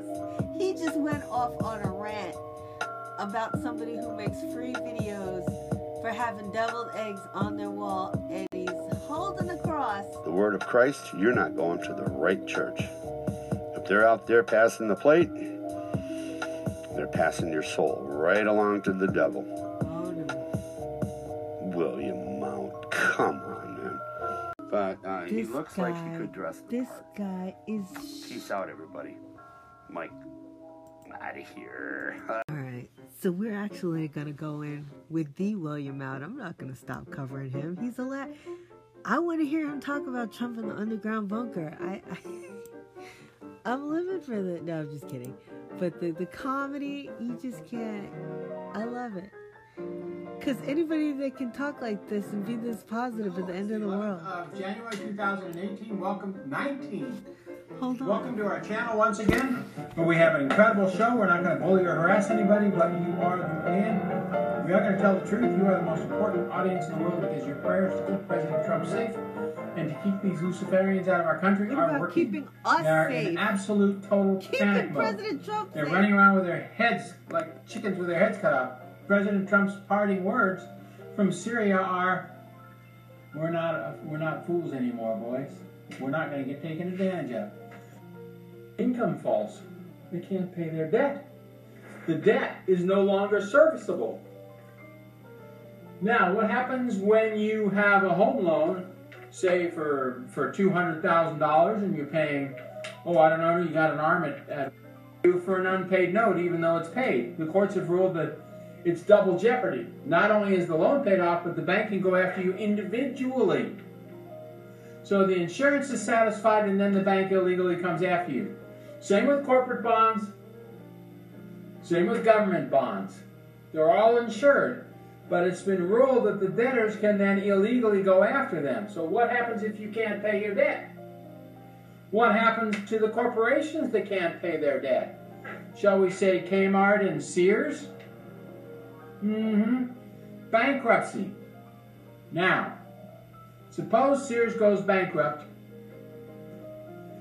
He just went off on a rant about somebody who makes free videos for having deviled eggs on their wall, and he's holding the cross. the word of Christ, you're not going to the right church. If they're out there passing the plate, they're passing your soul right along to the devil. Oh no. William Mount, come on, man. But uh, he This looks like he could dress the This part. guy is. Peace out, everybody. Mike, I'm out of here. All right. right. So we're actually gonna go in with the William out. I'm not gonna stop covering him. He's a lot. I want to hear him talk about Trump in the underground bunker. I, I (laughs) I'm living for the. No, I'm just kidding. But the the comedy, you just can't. I love it. Because anybody that can talk like this and be this positive at the end of the world. Uh, January 2018, welcome 19. Hold on. Welcome to our channel once again. But we have an incredible show. We're not going to bully or harass anybody, but you are the man. We are going to tell the truth. You are the most important audience in the world because your prayers to keep President Trump safe and to keep these Luciferians out of our country What are working. keeping us They're safe? in absolute total Keeping panic mode. President Trump They're safe. running around with their heads like chickens with their heads cut off. President Trump's parting words from Syria are, "We're not we're not fools anymore, boys. We're not going to get taken advantage of." Income falls. They can't pay their debt. The debt is no longer serviceable. Now, what happens when you have a home loan, say for for two hundred thousand dollars, and you're paying, oh, I don't know, you got an arm at, at for an unpaid note, even though it's paid. The courts have ruled that it's double jeopardy. Not only is the loan paid off, but the bank can go after you individually. So the insurance is satisfied, and then the bank illegally comes after you. Same with corporate bonds. Same with government bonds. They're all insured, but it's been ruled that the debtors can then illegally go after them. So what happens if you can't pay your debt? What happens to the corporations that can't pay their debt? Shall we say Kmart and Sears? Mm-hmm. Bankruptcy. Now, suppose Sears goes bankrupt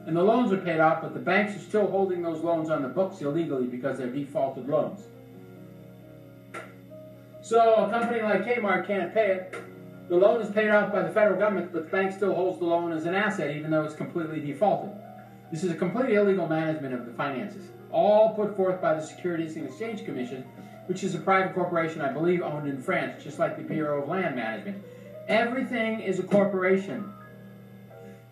and the loans are paid off, but the banks are still holding those loans on the books illegally because they're defaulted loans. So a company like Kmart can't pay it. The loan is paid off by the federal government, but the bank still holds the loan as an asset, even though it's completely defaulted. This is a completely illegal management of the finances, all put forth by the Securities and Exchange Commission, which is a private corporation, I believe, owned in France, just like the Bureau of Land Management. Everything is a corporation.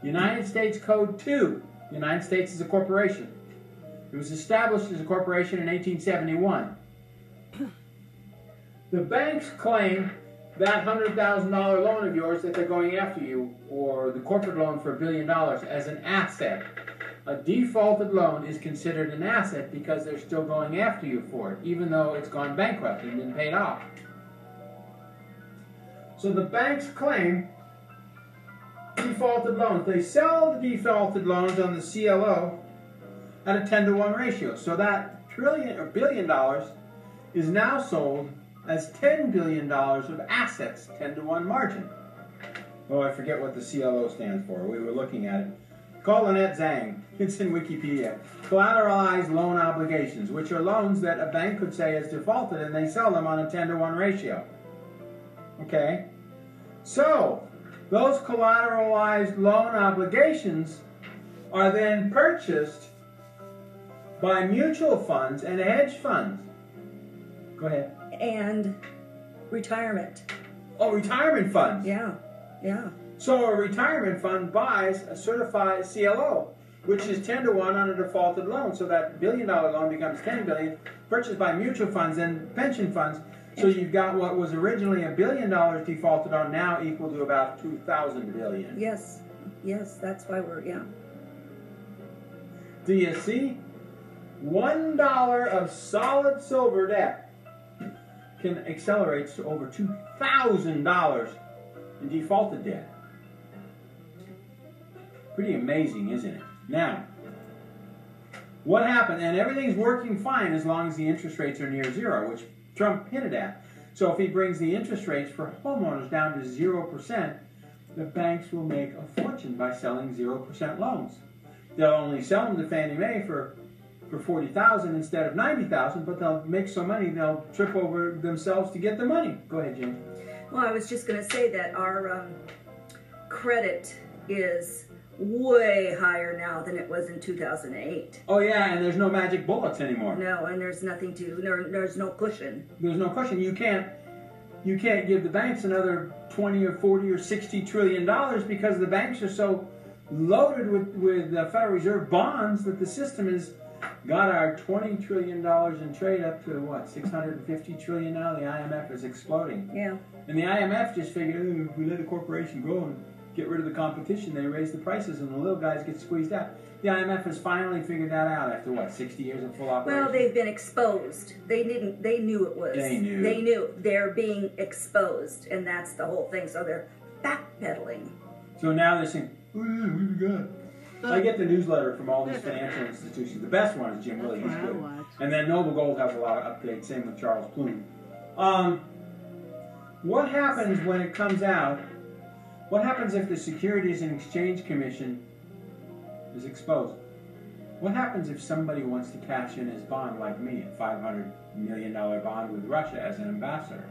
United States Code 2. The United States is a corporation. It was established as a corporation in 1871. The banks claim that $100,000 loan of yours that they're going after you, or the corporate loan for a billion dollars, as an asset. A defaulted loan is considered an asset because they're still going after you for it, even though it's gone bankrupt and been paid off. So the banks claim defaulted loans. They sell the defaulted loans on the CLO at a 10 to 1 ratio. So that trillion or billion dollars is now sold as $10 billion of assets, 10 to 1 margin. Oh, I forget what the CLO stands for. We were looking at it. Call Lynette Zhang. It's in Wikipedia. Collateralized loan obligations, which are loans that a bank could say is defaulted and they sell them on a 10 to 1 ratio. Okay? So, those collateralized loan obligations are then purchased by mutual funds and hedge funds. Go ahead. And retirement. Oh, retirement funds. Yeah, yeah. So a retirement fund buys a certified CLO, which is 10 to 1 on a defaulted loan. So that billion dollar loan becomes 10 billion, purchased by mutual funds and pension funds. So you've got what was originally a billion dollars defaulted on now equal to about 2,000 billion. Yes, yes. That's why we're yeah. Do you see? One dollar of solid silver debt can accelerate to over two thousand dollars in defaulted debt. Pretty amazing, isn't it? Now, what happened? And everything's working fine as long as the interest rates are near zero, which Trump hinted at. So if he brings the interest rates for homeowners down to zero percent, the banks will make a fortune by selling zero percent loans. They'll only sell them to Fannie Mae for for forty thousand instead of ninety thousand, but they'll make so money they'll trip over themselves to get the money. Go ahead, Jim. Well, I was just going to say that our um, credit is way higher now than it was in 2008. Oh yeah, and there's no magic bullets anymore. No, and there's nothing to there, there's no cushion. There's no cushion. You can't you can't give the banks another twenty or forty or sixty trillion dollars because the banks are so loaded with with uh, Federal Reserve bonds that the system is got our 20 trillion dollars in trade up to what 650 trillion now. The IMF is exploding, Yeah. and the IMF just figured "Oh, if we let a corporation go and get rid of the competition, they raise the prices, and the little guys get squeezed out. The IMF has finally figured that out after what 60 years of full operation. Well, they've been exposed. They didn't. They knew it was. They knew. They knew they're being exposed, and that's the whole thing. So they're backpedaling. So now they're saying, oh yeah, we forgot. I get the newsletter from all these financial institutions. The best one is Jim Willie. He's That's what I good. And then Noble Gold has a lot of updates. Same with Charles Plume. Um, what happens when it comes out? What happens if the Securities and Exchange Commission is exposed? What happens if somebody wants to cash in his bond like me, a $500 million bond with Russia as an ambassador?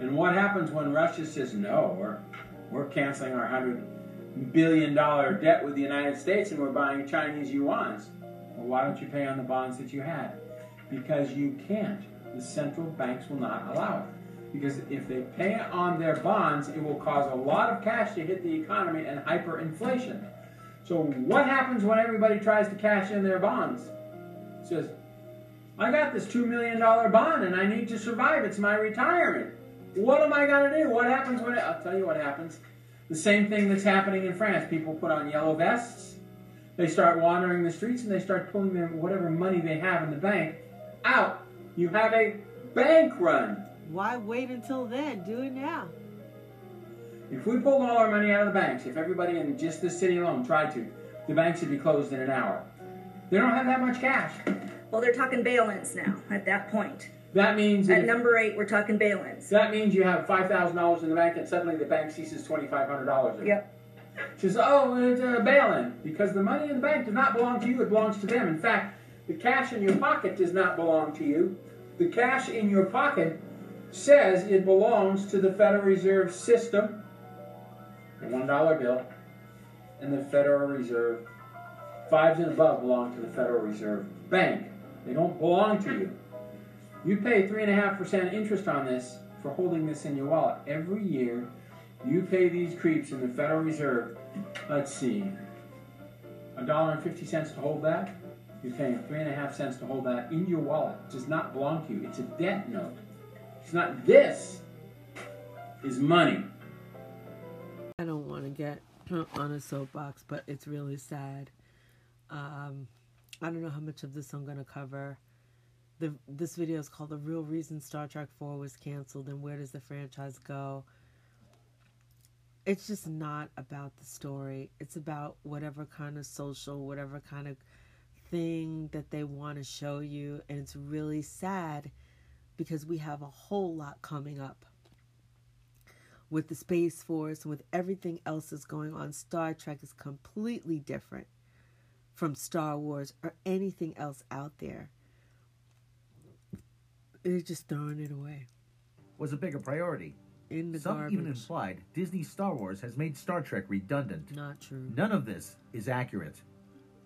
And what happens when Russia says, no, we're, we're canceling our $100 billion debt with the United States and we're buying Chinese yuans? Well, why don't you pay on the bonds that you had? Because you can't. The central banks will not allow it. Because if they pay on their bonds, it will cause a lot of cash to hit the economy and hyperinflation. So what happens when everybody tries to cash in their bonds? It says, I got this $2 million bond and I need to survive. It's my retirement. What am I going to do? What happens when it, I'll tell you what happens. The same thing that's happening in France. People put on yellow vests. They start wandering the streets and they start pulling their whatever money they have in the bank out. You have a bank run. Why wait until then? Do it now. If we pulled all our money out of the banks, if everybody in just this city alone tried to, the banks would be closed in an hour. They don't have that much cash. Well, they're talking bail-ins now. At that point, That means at if- number eight, we're talking bail-ins. that means you have five thousand dollars in the bank, and suddenly the bank ceases twenty five hundred dollars. Yep. She says, "Oh, it's a bail-in because the money in the bank does not belong to you; it belongs to them. In fact, the cash in your pocket does not belong to you. The cash in your pocket says it belongs to the Federal Reserve System, the one dollar bill, and the Federal Reserve. Fives and above belong to the Federal Reserve Bank. They don't belong to you. You pay three and a half percent interest on this for holding this in your wallet every year." You pay these creeps in the Federal Reserve, let's see, a dollar and fifty cents to hold that. You're paying three and a half cents to hold that in your wallet. It does not belong to you. It's a debt note. It's not this is money. I don't want to get (clears throat) on a soapbox, but it's really sad. Um, I don't know how much of this I'm going to cover. The this video is called "The Real Reason Star Trek 4 was canceled and where does the franchise go." It's just not about the story. It's about whatever kind of social, whatever kind of thing that they want to show you, and it's really sad because we have a whole lot coming up with the Space Force and with everything else that's going on, Star Trek is completely different from Star Wars or anything else out there. They're just throwing it away was a bigger priority. in the Some garbage. even implied Disney Star Wars has made Star Trek redundant. Not true. None of this is accurate.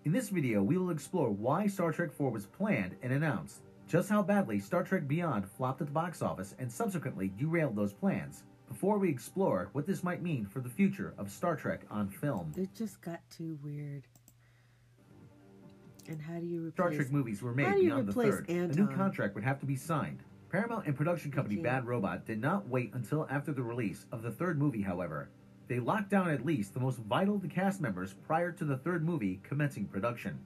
In this video, we will explore why Star Trek 4 was planned and announced, just how badly Star Trek Beyond flopped at the box office and subsequently derailed those plans, before we explore what this might mean for the future of Star Trek on film. It just got too weird. And how do you replace? Star Trek movies were made How do you beyond the third. A new contract would have to be signed. Paramount and production company. Bad Robot did not wait until after the release of the third movie, however. They locked down at least the most vital of the cast members prior to the third movie commencing production.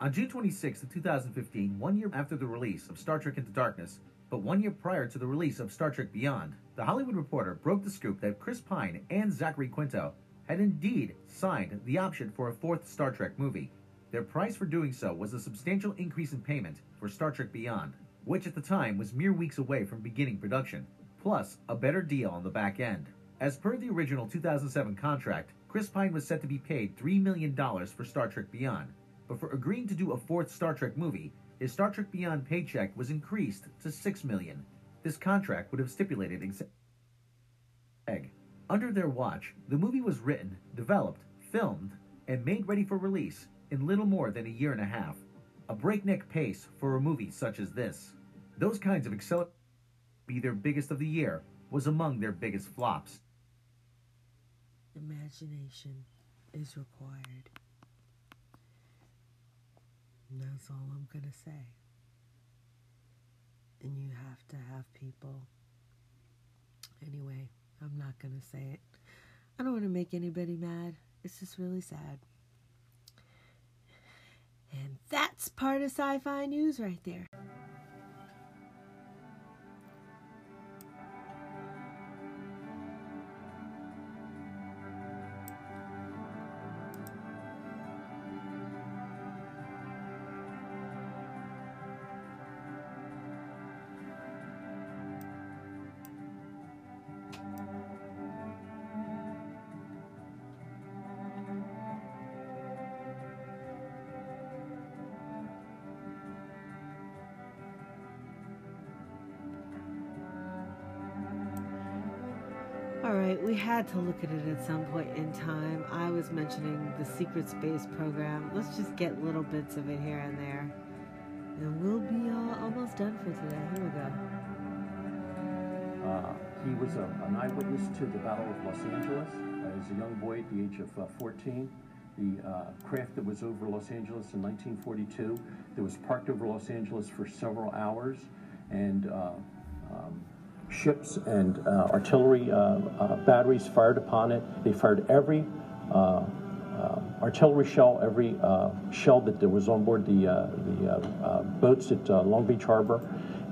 On June 26, 2015, one year after the release of Star Trek Into Darkness, but one year prior to the release of Star Trek Beyond, The Hollywood Reporter broke the scoop that Chris Pine and Zachary Quinto had indeed signed the option for a fourth Star Trek movie. Their price for doing so was a substantial increase in payment for Star Trek Beyond, which at the time was mere weeks away from beginning production, plus a better deal on the back end. As per the original 2007 contract, Chris Pine was set to be paid $3 million for Star Trek Beyond, but for agreeing to do a fourth Star Trek movie, his Star Trek Beyond paycheck was increased to 6 million. This contract would have stipulated egg. Under their watch, the movie was written, developed, filmed, and made ready for release in little more than a year and a half. A breakneck pace for a movie such as this. Those kinds of acceler be their biggest of the year was among their biggest flops. Imagination is required. And that's all I'm going to say. And you have to have people. Anyway, I'm not going to say it. I don't want to make anybody mad. It's just really sad. And that's part of sci fi news right there. Had to look at it at some point in time. I was mentioning the secret space program. Let's just get little bits of it here and there. And we'll be uh, almost done for today. Here we go. Uh, he was a, an eyewitness to the Battle of Los Angeles uh, as a young boy at the age of uh, 14. The uh, craft that was over Los Angeles in 1942, that was parked over Los Angeles for several hours, and uh, ships and uh, artillery uh, uh, batteries fired upon it. They fired every artillery shell, every shell that there was on board the, the boats at Long Beach Harbor,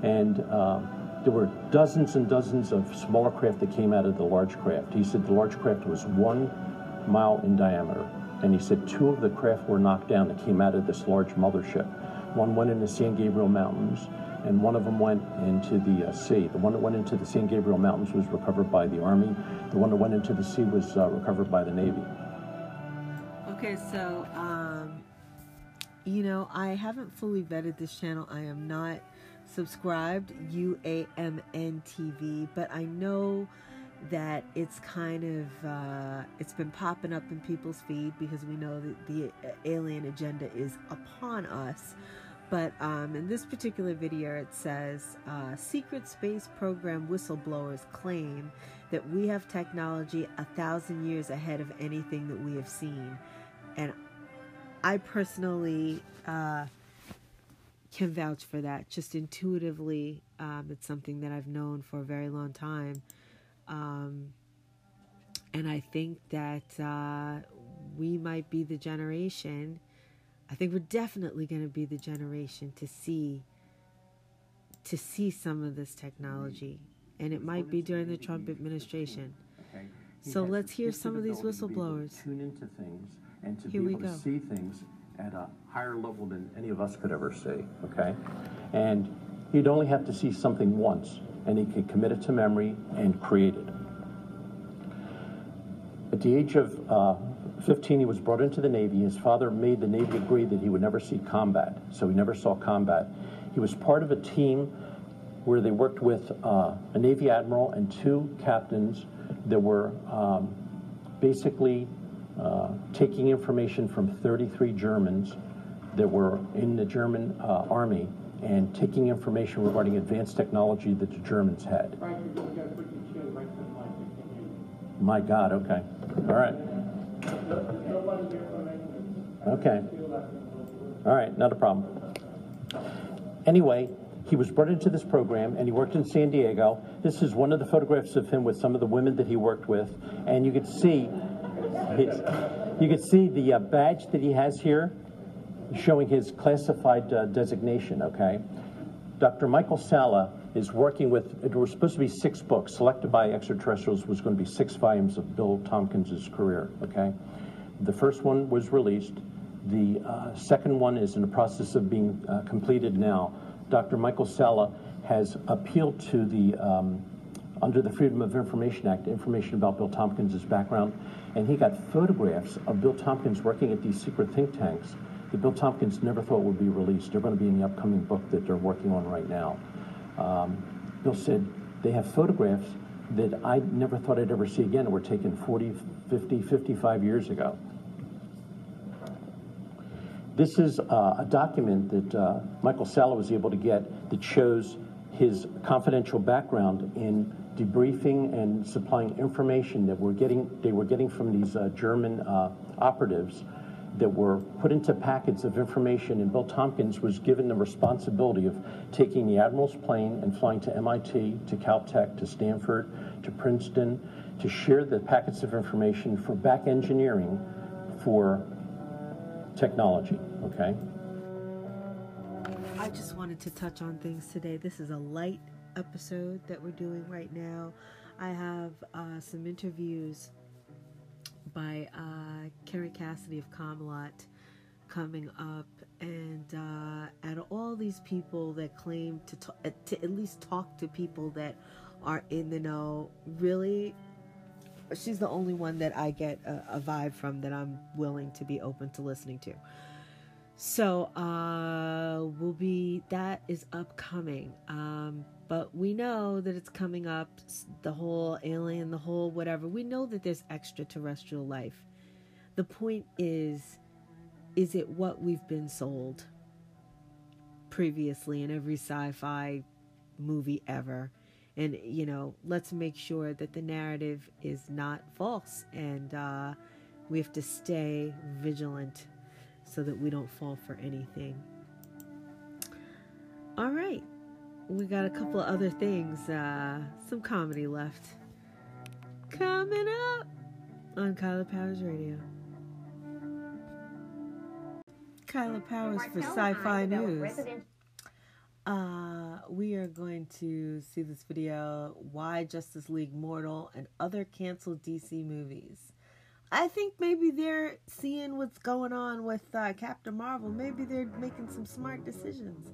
and uh, there were dozens and dozens of smaller craft that came out of the large craft. He said the large craft was one mile in diameter, and he said two of the craft were knocked down that came out of this large mothership. One went in the San Gabriel Mountains, and one of them went into the uh, sea. The one that went into the San Gabriel Mountains was recovered by the Army. The one that went into the sea was uh, recovered by the Navy. Okay, so um, you know, I haven't fully vetted this channel. I am not subscribed UAMN TV, but I know that it's kind of uh, it's been popping up in people's feed because we know that the alien agenda is upon us. But um, in this particular video, it says uh, secret space program whistleblowers claim that we have technology a thousand years ahead of anything that we have seen. And I personally uh, can vouch for that. Just intuitively, um, it's something that I've known for a very long time. Um, and I think that uh, we might be the generation. I think we're definitely going to be the generation to see to see some of this technology, and it might be during the Trump administration. So let's hear some of these ability to be able to whistleblowers. Tune into things and to Here be we able to go. see things at a higher level than any of us could ever see. Okay, and he'd only have to see something once, and he could commit it to memory and create it. At the age of uh, 15, he was brought into the Navy. His father made the Navy agree that he would never see combat, so he never saw combat. He was part of a team where they worked with uh, a Navy admiral and two captains that were um, basically uh, taking information from 33 Germans that were in the German uh, army and taking information regarding advanced technology that the Germans had. My God, okay. All right. Okay. All right, not a problem. Anyway, he was brought into this program and he worked in San Diego. This is one of the photographs of him with some of the women that he worked with, and you could see his, you could see the uh, badge that he has here showing his classified uh, designation, okay? Dr. Michael Salla is working with, it was supposed to be six books. Selected by Extraterrestrials was going to be six volumes of Bill Tompkins' career, okay? The first one was released. The uh, second one is in the process of being uh, completed now. Dr. Michael Salla has appealed to the, um, under the Freedom of Information Act, information about Bill Tompkins' background, and he got photographs of Bill Tompkins working at these secret think tanks that Bill Tompkins never thought would be released. They're going to be in the upcoming book that they're working on right now. Um, Bill said they have photographs that I never thought I'd ever see again were taken 40, 50, 55 years ago. This is uh, a document that uh, Michael Salla was able to get that shows his confidential background in debriefing and supplying information that we're getting, they were getting from these uh, German uh, operatives that were put into packets of information, and Bill Tompkins was given the responsibility of taking the Admiral's plane and flying to MIT, to Caltech, to Stanford, to Princeton, to share the packets of information for back engineering for technology, okay? I just wanted to touch on things today. This is a light episode that we're doing right now. I have uh, some interviews by uh, Kerry Cassidy of Camelot coming up, and uh, all these people that claim to talk, to at least talk to people that are in the know, really, she's the only one that I get a, a vibe from that I'm willing to be open to listening to. So uh, will be that is upcoming. Um, but we know that it's coming up. The whole alien, the whole whatever. We know that there's extraterrestrial life. The point is, is it what we've been sold previously in every sci-fi movie ever? And you know, let's make sure that the narrative is not false, and uh, we have to stay vigilant so that we don't fall for anything. All right, we got a couple of other things, uh, some comedy left. Coming up on Kaila Powerz Radio. Kaila Powerz for Sci Fi News. Uh, we are going to see this video Why Justice League Mortal and Other Canceled DC Movies. I think maybe they're seeing what's going on with uh, Captain Marvel. Maybe they're making some smart decisions.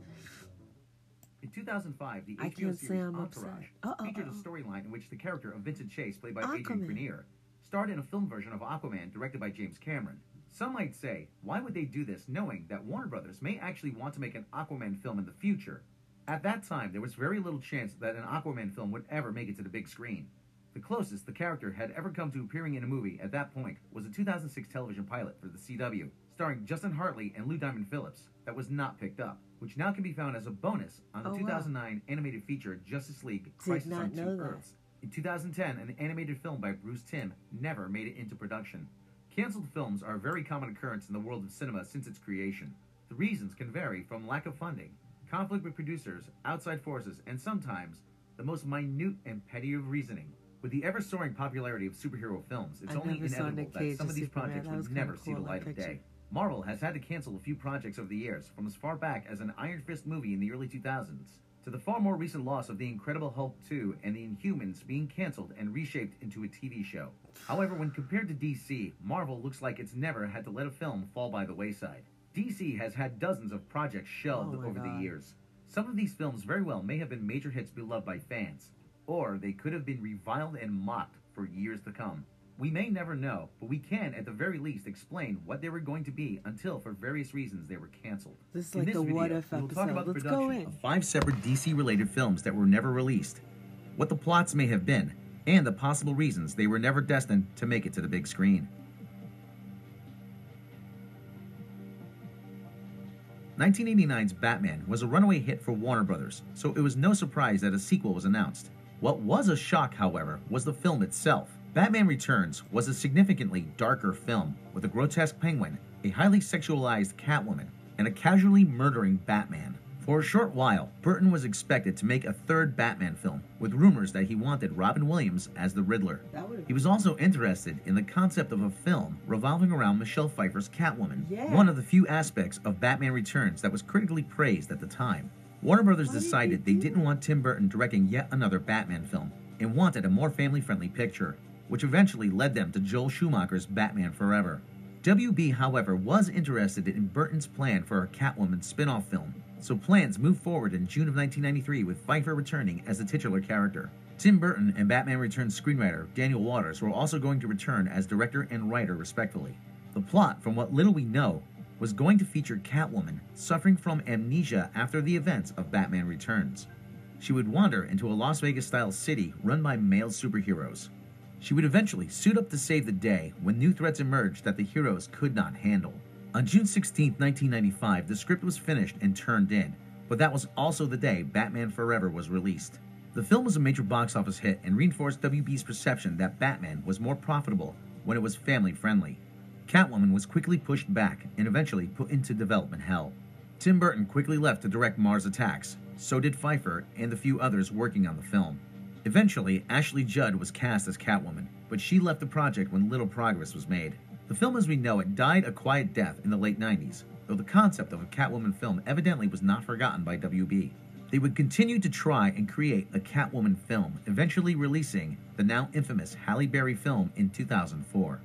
In 2005, the I HBO say series I'm Entourage. Uh-oh, featured a uh-uh. storyline in which the character of Vincent Chase, played by Adrian. Grenier, starred in a film version of Aquaman directed by James Cameron. Some might say, why would they do this knowing that Warner Brothers may actually want to make an Aquaman film in the future? At that time, there was very little chance that an Aquaman film would ever make it to the big screen. The closest the character had ever come to appearing in a movie at that point was a 2006 television pilot for the CW, starring Justin Hartley and Lou Diamond Phillips, that was not picked up, which now can be found as a bonus on the Oh, wow. 2009 animated feature Justice League Crisis on Two that. Earths. In 2010, an animated film by Bruce Timm never made it into production. Cancelled films are a very common occurrence in the world of cinema since its creation. The reasons can vary from lack of funding, conflict with producers, outside forces, and sometimes the most minute and petty of reasoning. With the ever soaring popularity of superhero films, it's I only inevitable that some of these projects would never see the light of day. Marvel has had to cancel a few projects over the years, from as far back as an Iron Fist movie in the early 2000s, to the far more recent loss of The Incredible Hulk 2 and The Inhumans being canceled and reshaped into a TV show. However, when compared to DC, Marvel looks like it's never had to let a film fall by the wayside. DC has had dozens of projects shelved Oh over God. the years. Some of these films very well may have been major hits beloved by fans, or they could have been reviled and mocked for years to come. We may never know, but we can at the very least explain what they were going to be until, for various reasons, they were canceled. This is In like this the video, what if we will episode. talk about the Let's go production of five separate DC-related films that were never released, what the plots may have been, and the possible reasons they were never destined to make it to the big screen. 1989's Batman was a runaway hit for Warner Brothers, so it was no surprise that a sequel was announced. What was a shock, however, was the film itself. Batman Returns was a significantly darker film with a grotesque penguin, a highly sexualized Catwoman, and a casually murdering Batman. For a short while, Burton was expected to make a third Batman film, with rumors that he wanted Robin Williams as the Riddler. He was also interested in the concept of a film revolving around Michelle Pfeiffer's Catwoman, Yeah. one of the few aspects of Batman Returns that was critically praised at the time. Warner Brothers Why did decided they they didn't want Tim Burton directing yet another Batman film and wanted a more family friendly picture, which eventually led them to Joel Schumacher's Batman Forever. WB, however, was interested in Burton's plan for a Catwoman spin off film, so plans moved forward in June of 1993 with Pfeiffer returning as the titular character. Tim Burton and Batman Returns screenwriter Daniel Waters were also going to return as director and writer, respectively. The plot, from what little we know, was going to feature Catwoman suffering from amnesia after the events of Batman Returns. She would wander into a Las Vegas style city run by male superheroes. She would eventually suit up to save the day when new threats emerged that the heroes could not handle. On June 16, 1995, the script was finished and turned in, but that was also the day Batman Forever was released. The film was a major box office hit and reinforced WB's perception that Batman was more profitable when it was family friendly. Catwoman was quickly pushed back and eventually put into development hell. Tim Burton quickly left to direct Mars Attacks, so did Pfeiffer and the few others working on the film. Eventually, Ashley Judd was cast as Catwoman, but she left the project when little progress was made. The film as we know it died a quiet death in the late 90s, though the concept of a Catwoman film evidently was not forgotten by WB. They would continue to try and create a Catwoman film, eventually releasing the now infamous Halle Berry film in 2004.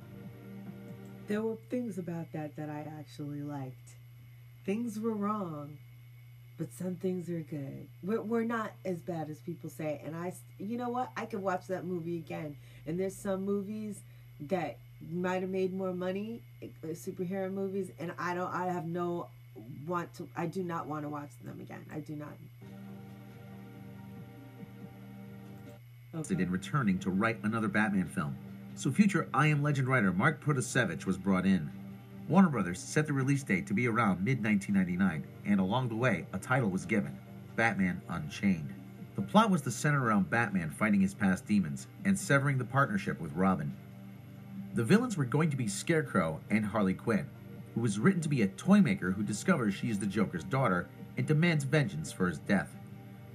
There were things about that that I actually liked. Things were wrong, but some things are good. We're, we're not as bad as people say. And I, you know what? I could watch that movie again. And there's some movies that might have made more money, uh, superhero movies, and I don't. I have no want to. I do not want to watch them again. I do not. Okay. In returning to write another Batman film, so future I Am Legend writer Mark Protosevich was brought in. Warner Brothers set the release date to be around mid 1999, and along the way, a title was given Batman Unchained. The plot was to center around Batman fighting his past demons and severing the partnership with Robin. The villains were going to be Scarecrow and Harley Quinn, who was written to be a toy maker who discovers she is the Joker's daughter and demands vengeance for his death.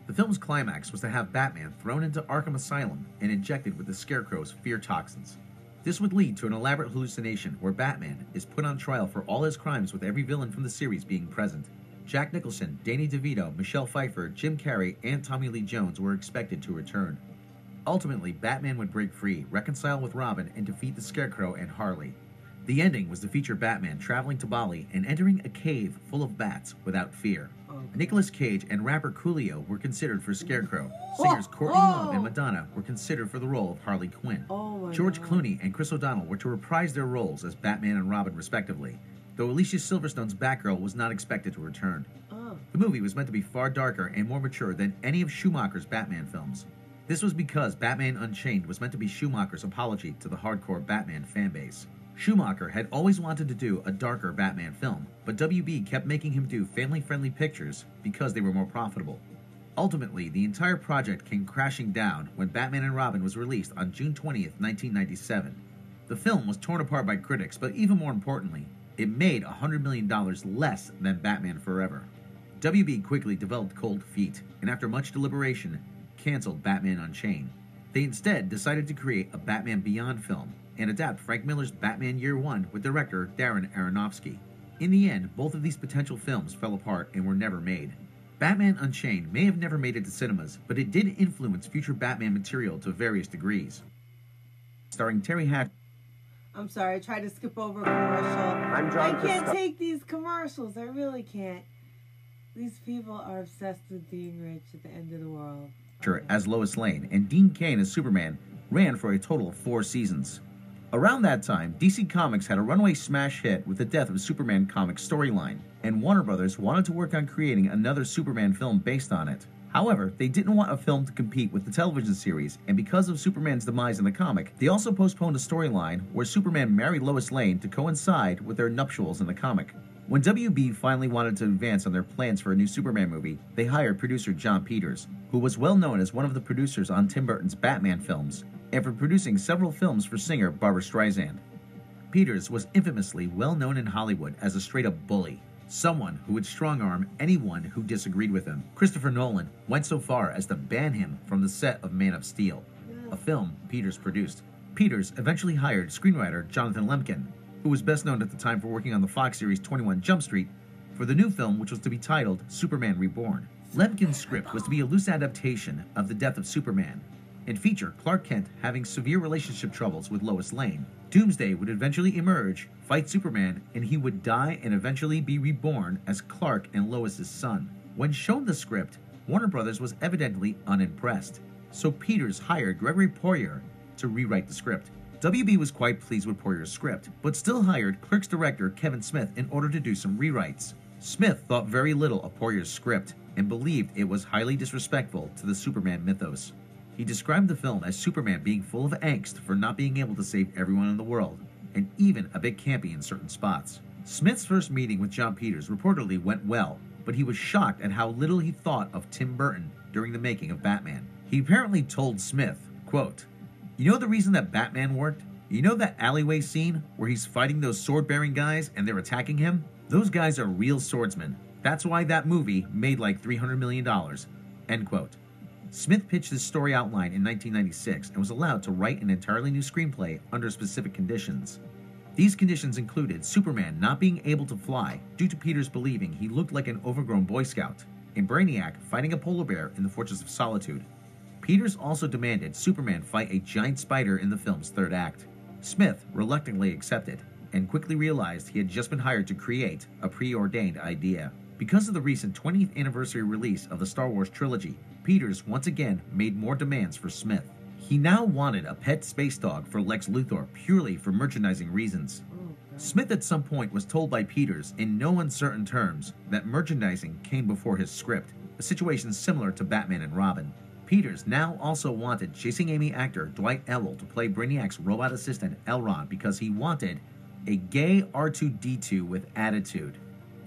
The film's climax was to have Batman thrown into Arkham Asylum and injected with the Scarecrow's fear toxins. This would lead to an elaborate hallucination where Batman is put on trial for all his crimes with every villain from the series being present. Jack Nicholson, Danny DeVito, Michelle Pfeiffer, Jim Carrey, and Tommy Lee Jones were expected to return. Ultimately, Batman would break free, reconcile with Robin, and defeat the Scarecrow and Harley. The ending was to feature Batman traveling to Bali and entering a cave full of bats without fear. Oh. Nicolas Cage and rapper Coolio were considered for Scarecrow. Singers oh, Courtney oh. Love and Madonna were considered for the role of Harley Quinn. Oh George God. Clooney and Chris O'Donnell were to reprise their roles as Batman and Robin, respectively, though Alicia Silverstone's Batgirl was not expected to return. Oh. The movie was meant to be far darker and more mature than any of Schumacher's Batman films. This was because Batman Unchained was meant to be Schumacher's apology to the hardcore Batman fanbase. Schumacher had always wanted to do a darker Batman film, but WB kept making him do family friendly pictures because they were more profitable. Ultimately, the entire project came crashing down when Batman and Robin was released on June 20th, 1997. The film was torn apart by critics, but even more importantly, it made $100 million less than Batman Forever. WB quickly developed cold feet, and after much deliberation, canceled Batman Unchained. They instead decided to create a Batman Beyond film and adapt Frank Miller's Batman Year One with director Darren Aronofsky. In the end, both of these potential films fell apart and were never made. Batman Unchained may have never made it to cinemas, but it did influence future Batman material to various degrees. Starring Teri Hatcher. I'm sorry, I tried to skip over a commercial. I'm trying I can't take these commercials. I really can't. These people are obsessed with being rich at the end of the world as Lois Lane and Dean Cain as Superman ran for a total of four seasons. Around that time, DC Comics had a runaway smash hit with the death of Superman comic storyline, and Warner Brothers wanted to work on creating another Superman film based on it. However, they didn't want a film to compete with the television series, and because of Superman's demise in the comic, they also postponed a storyline where Superman married Lois Lane to coincide with their nuptials in the comic. When WB finally wanted to advance on their plans for a new Superman movie, they hired producer Jon Peters, who was well known as one of the producers on Tim Burton's Batman films for producing several films for singer Barbra Streisand. Peters was infamously well known in Hollywood as a straight up bully, someone who would strong arm anyone who disagreed with him. Christopher Nolan went so far as to ban him from the set of Man of Steel, a film Peters produced. Peters eventually hired screenwriter Jonathan Lemkin who was best known at the time for working on the Fox series 21 Jump Street, for the new film, which was to be titled Superman Reborn. Lemkin's script was to be a loose adaptation of The Death of Superman and feature Clark Kent having severe relationship troubles with Lois Lane. Doomsday would eventually emerge, fight Superman, and he would die and eventually be reborn as Clark and Lois's son. When shown the script, Warner Brothers was evidently unimpressed, so Peters hired Gregory Poirier to rewrite the script. WB was quite pleased with Poirier's script, but still hired Clerks director Kevin Smith in order to do some rewrites. Smith thought very little of Poirier's script and believed it was highly disrespectful to the Superman mythos. He described the film as Superman being full of angst for not being able to save everyone in the world, and even a bit campy in certain spots. Smith's first meeting with Jon Peters reportedly went well, but he was shocked at how little he thought of Tim Burton during the making of Batman. He apparently told Smith, quote, you know the reason that Batman worked? You know that alleyway scene where he's fighting those sword bearing guys and they're attacking him? Those guys are real swordsmen. That's why that movie made like $300 million. End quote. Smith pitched his story outline in 1996 and was allowed to write an entirely new screenplay under specific conditions. These conditions included Superman not being able to fly due to Peters believing he looked like an overgrown Boy Scout, and Brainiac fighting a polar bear in the Fortress of Solitude. Peters also demanded Superman fight a giant spider in the film's third act. Smith reluctantly accepted and quickly realized he had just been hired to create a preordained idea. Because of the recent 20th anniversary release of the Star Wars trilogy, Peters once again made more demands for Smith. He now wanted a pet space dog for Lex Luthor purely for merchandising reasons. Smith at some point was told by Peters in no uncertain terms that merchandising came before his script, a situation similar to Batman and Robin. Peters now also wanted Chasing Amy actor Dwight Ewell to play Brainiac's robot assistant L-Ron because he wanted a gay R2D2 with attitude.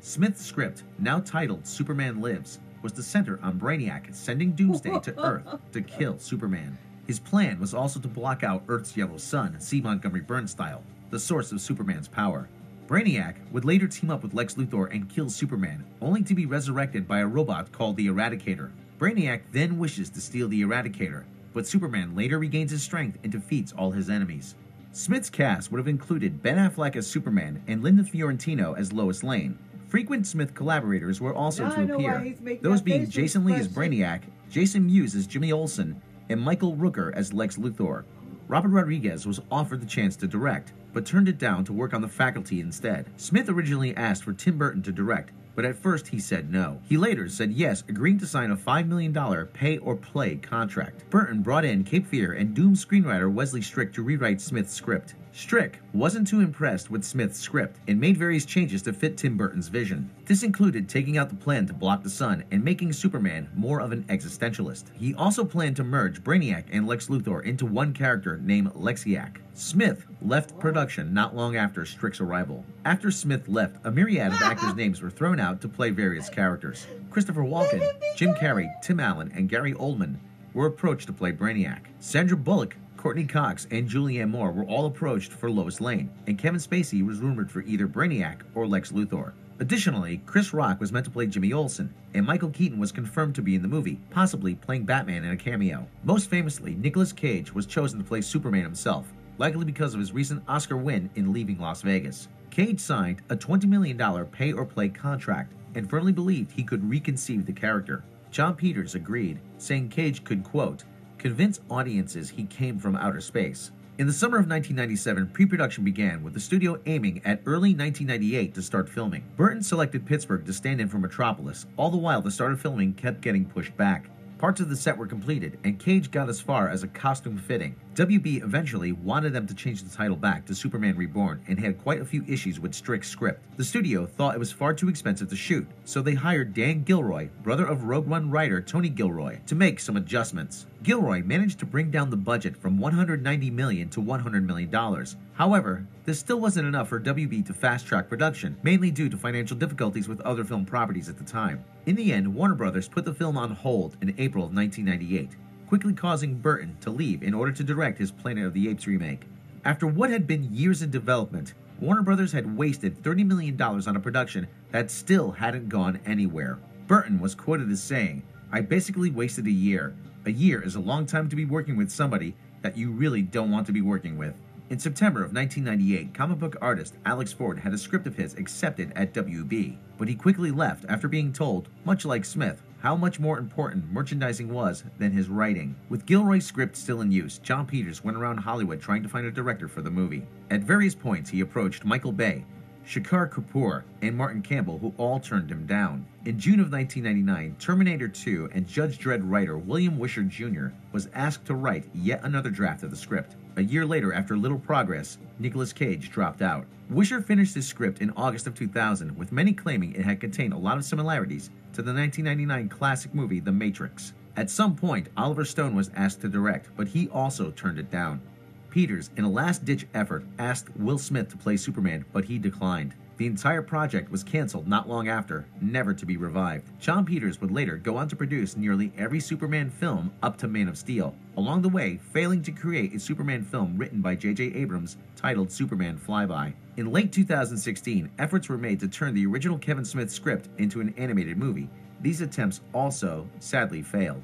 Smith's script, now titled Superman Lives, was to center on Brainiac sending Doomsday to (laughs) Earth to kill Superman. His plan was also to block out Earth's yellow sun, C. Montgomery Burns style, the source of Superman's power. Brainiac would later team up with Lex Luthor and kill Superman, only to be resurrected by a robot called the Eradicator. Brainiac then wishes to steal the Eradicator, but Superman later regains his strength and defeats all his enemies. Smith's cast would have included Ben Affleck as Superman and Linda Fiorentino as Lois Lane. Frequent Smith collaborators were also Now to I know why appear, those being Jason Lee as. Brainiac, Jason Mewes as Jimmy Olsen, and Michael Rooker as Lex Luthor. Robert Rodriguez was offered the chance to direct, but turned it down to work on the faculty instead. Smith originally asked for Tim Burton to direct, but at first he said no. He later said yes, agreeing to sign a $5 million pay or play contract. Burton brought in Cape Fear and Doom screenwriter Wesley Strick to rewrite Smith's script. Strick wasn't too impressed with Smith's script and made various changes to fit Tim Burton's vision. This included taking out the plan to block the sun and making Superman more of an existentialist. He also planned to merge Brainiac and Lex Luthor into one character named Lexiac. Smith left production not long after Strick's arrival. After Smith left, a myriad of actors' (laughs) names were thrown out to play various characters. Christopher Walken, Jim Carrey, Tim Allen, and Gary Oldman were approached to play Brainiac. Sandra Bullock, Courteney Cox, and Julianne Moore were all approached for Lois Lane, and Kevin Spacey was rumored for either Brainiac or Lex Luthor. Additionally, Chris Rock was meant to play Jimmy Olsen, and Michael Keaton was confirmed to be in the movie, possibly playing Batman in a cameo. Most famously, Nicolas Cage was chosen to play Superman himself, likely because of his recent Oscar win in Leaving Las Vegas. Cage signed a $20 million pay or play contract and firmly believed he could reconceive the character. Jon Peters agreed, saying Cage could, quote, convince audiences he came from outer space. In the summer of 1997, pre production began with the studio aiming at early 1998 to start filming. Burton selected Pittsburgh to stand in for Metropolis, all the while the start of filming kept getting pushed back. Parts of the set were completed, and Cage got as far as a costume fitting. WB eventually wanted them to change the title back to Superman Reborn and had quite a few issues with Strick's script. The studio thought it was far too expensive to shoot, so they hired Dan Gilroy, brother of Rogue One writer Tony Gilroy, to make some adjustments. Gilroy managed to bring down the budget from 190 million to 100 million dollars. However, this still wasn't enough for WB to fast track production, mainly due to financial difficulties with other film properties at the time. In the end, Warner Brothers put the film on hold in April of 1998, quickly causing Burton to leave in order to direct his Planet of the Apes remake. After what had been years in development, Warner Brothers had wasted $30 million on a production that still hadn't gone anywhere. Burton was quoted as saying, I basically wasted a year. A year is a long time to be working with somebody that you really don't want to be working with. In September of 1998, comic book artist Alex Ford had a script of his accepted at WB, but he quickly left after being told, much like Smith, how much more important merchandising was than his writing. With Gilroy's script still in use, Jon Peters went around Hollywood trying to find a director for the movie. At various points, he approached Michael Bay, Shekhar Kapur, and Martin Campbell, who all turned him down. In June of 1999, Terminator 2 and Judge Dredd writer William Wisher Jr. was asked to write yet another draft of the script. A year later, after little progress, Nicolas Cage dropped out. Wisher finished his script in August of 2000, with many claiming it had contained a lot of similarities to the 1999 classic movie The Matrix. At some point, Oliver Stone was asked to direct, but he also turned it down. Peters, in a last ditch effort, asked Will Smith to play Superman, but he declined. The entire project was canceled not long after, never to be revived. Jon Peters would later go on to produce nearly every Superman film up to Man of Steel, along the way failing to create a Superman film written by J.J. Abrams titled Superman Flyby. In late 2016, efforts were made to turn the original Kevin Smith script into an animated movie. These attempts also sadly failed.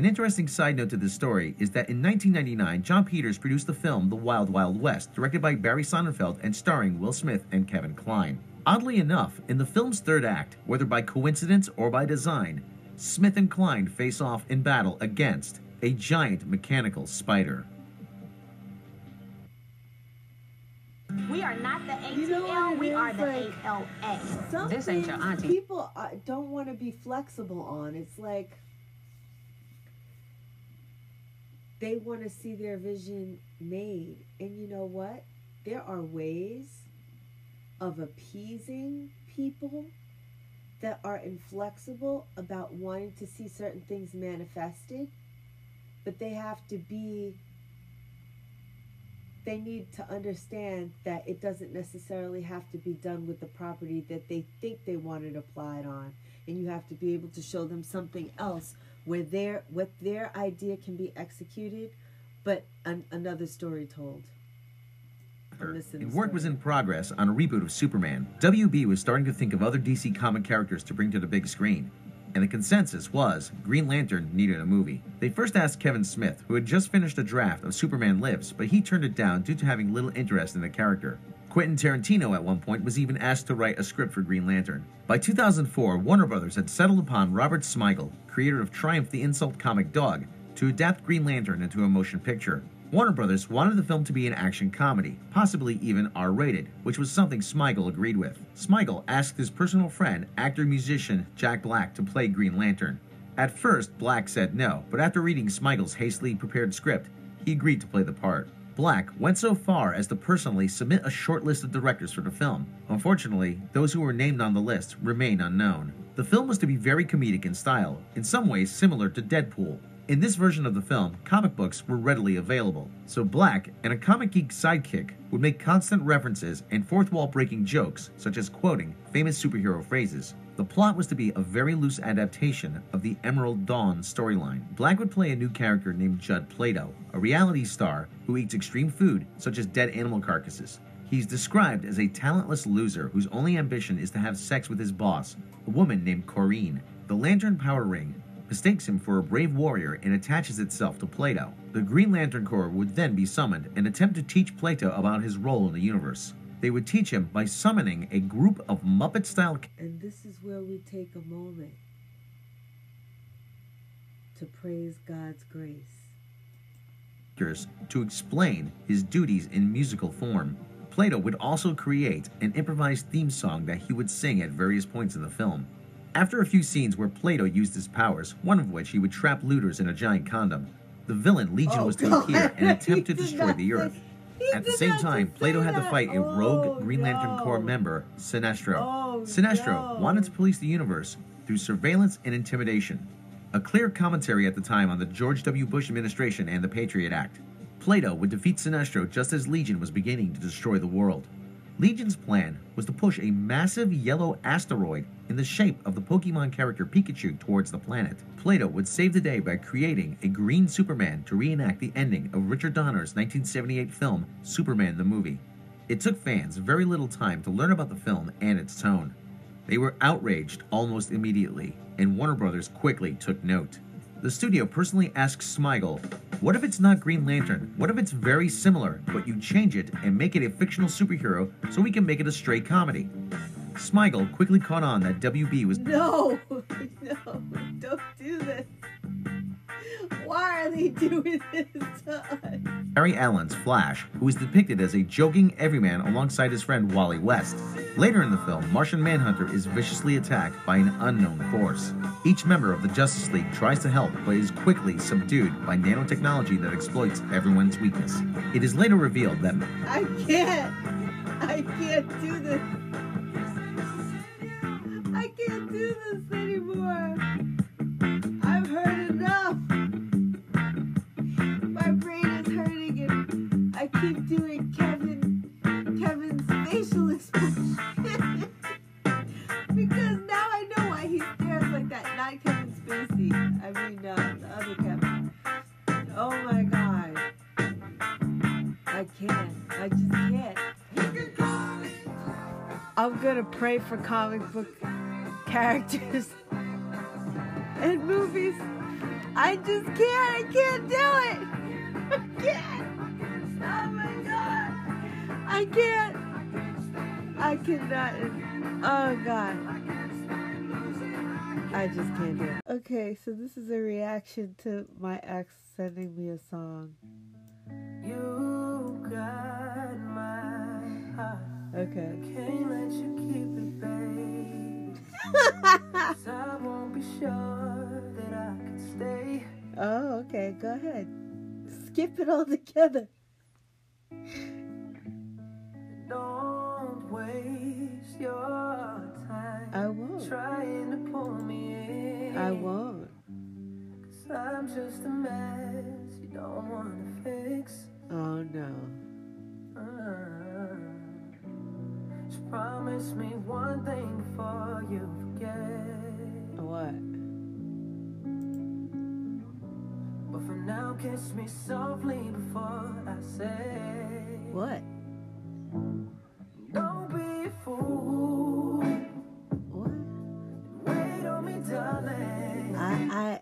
An interesting side note to this story is that in 1999, Jon Peters produced the film The Wild Wild West, directed by Barry Sonnenfeld and starring Will Smith and Kevin Kline. Oddly enough, in the film's third act, whether by coincidence or by design, Smith and Kline face off in battle against a giant mechanical spider. We are not the ATL, You know we is, are the like- ALA. This ain't your auntie. People uh, don't want to be flexible on. It's like they want to see their vision made. And you know what? There are ways of appeasing people that are inflexible about wanting to see certain things manifested, but they have to be they need to understand that it doesn't necessarily have to be done with the property that they think they want it applied on and you have to be able to show them something else where their what their idea can be executed but an, another story told And work was in progress on a reboot of Superman. WB was starting to think of other DC comic characters to bring to the big screen. And the consensus was Green Lantern needed a movie. They first asked Kevin Smith, who had just finished a draft of Superman Lives, but he turned it down due to having little interest in the character. Quentin Tarantino at one point was even asked to write a script for Green Lantern. By 2004, Warner Brothers had settled upon Robert Smigel, creator of Triumph the Insult comic Dog, to adapt Green Lantern into a motion picture. Warner Brothers wanted the film to be an action comedy, possibly even R rated, which was something Smigel agreed with. Smigel asked his personal friend, actor musician Jack Black, to play Green Lantern. At first, Black said no, but after reading Smigel's hastily prepared script, he agreed to play the part. Black went so far as to personally submit a short list of directors for the film. Unfortunately, those who were named on the list remain unknown. The film was to be very comedic in style, in some ways similar to Deadpool. In this version of the film, comic books were readily available, so Black and a comic geek sidekick would make constant references and fourth wall breaking jokes, such as quoting famous superhero phrases. The plot was to be a very loose adaptation of the Emerald Dawn storyline. Black would play a new character named Judd Plato, a reality star who eats extreme food, such as dead animal carcasses. He's described as a talentless loser whose only ambition is to have sex with his boss, a woman named Corrine. The Lantern Power Ring mistakes him for a brave warrior and attaches itself to Plato. The Green Lantern Corps would then be summoned and attempt to teach Plato about his role in the universe. They would teach him by summoning a group of Muppet style and this is where we take a moment to praise God's grace characters to explain his duties in musical form. Plato would also create an improvised theme song that he would sing at various points in the film. After a few scenes where Plato used his powers, one of which he would trap looters in a giant condom, the villain Legion Oh, was to God. appear and (laughs) attempt to destroy the Earth. At the same time, Plato had to fight a rogue Oh, Green Lantern no. Corps member, Sinestro. Oh, Sinestro no. wanted to police the universe through surveillance and intimidation, a clear commentary at the time on the George W. Bush administration and the Patriot Act. Plato would defeat Sinestro just as Legion was beginning to destroy the world. Legion's plan was to push a massive yellow asteroid in the shape of the Pokemon character Pikachu towards the planet. Plato would save the day by creating a green Superman to reenact the ending of Richard Donner's 1978 film Superman the Movie. It took fans very little time to learn about the film and its tone. They were outraged almost immediately, and Warner Brothers quickly took note. The studio personally asked Smigel, What if it's not Green Lantern? What if it's very similar, but you change it and make it a fictional superhero so we can make it a straight comedy? Smigel quickly caught on that WB was No, (laughs) no, don't do this. Why are they (laughs) doing this to us? Barry Allen's Flash, who is depicted as a joking everyman alongside his friend Wally West. Later in the film, Martian Manhunter is viciously attacked by an unknown force. Each member of the Justice League tries to help, but is quickly subdued by nanotechnology that exploits everyone's weakness. It is later revealed that I can't. I can't do this. I can't do this anymore. keep doing Kevin Kevin's facial (laughs) expression. because now I know why he stares like that. Not Kevin Spacey. I mean uh, the other Kevin. Oh my god. I can't. I just can't. I'm gonna pray for comic book characters (laughs) and movies. I just can't. I can't do it. I can't. I cannot. Oh god. I just can't do it. Okay, so this is a reaction to my ex sending me a song. You got my heart. Okay. Can't let you keep it, babe. (laughs) I won't be sure that I can stay. Oh, okay. Go ahead. Skip it all together. Don't waste your time I won't. trying to pull me in. I won't. Cause I'm just a mess you don't wanna fix. Oh no. Uh, just promise me one thing before you forget. What? But for now, kiss me softly before I say. What? Don't be a fool. What? Wait on me, darling. I, I,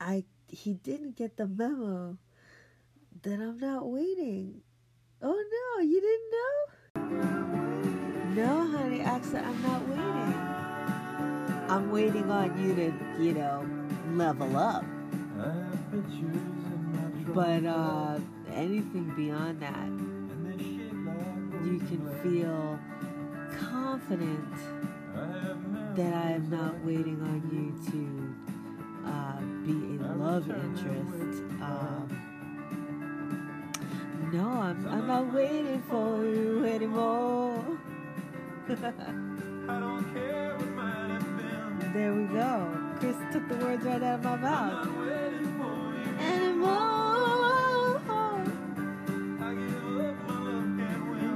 I, he didn't get the memo that I'm not waiting. Oh no, you didn't know? No, honey, actually, I'm not waiting. I'm waiting on you to, you know, level up. But uh, anything beyond that, you can feel confident that I am not waiting on you to uh, be a love interest. Um, no, I'm, I'm not waiting for you anymore. (laughs) there we go. Chris took the words right out of my mouth. Anymore.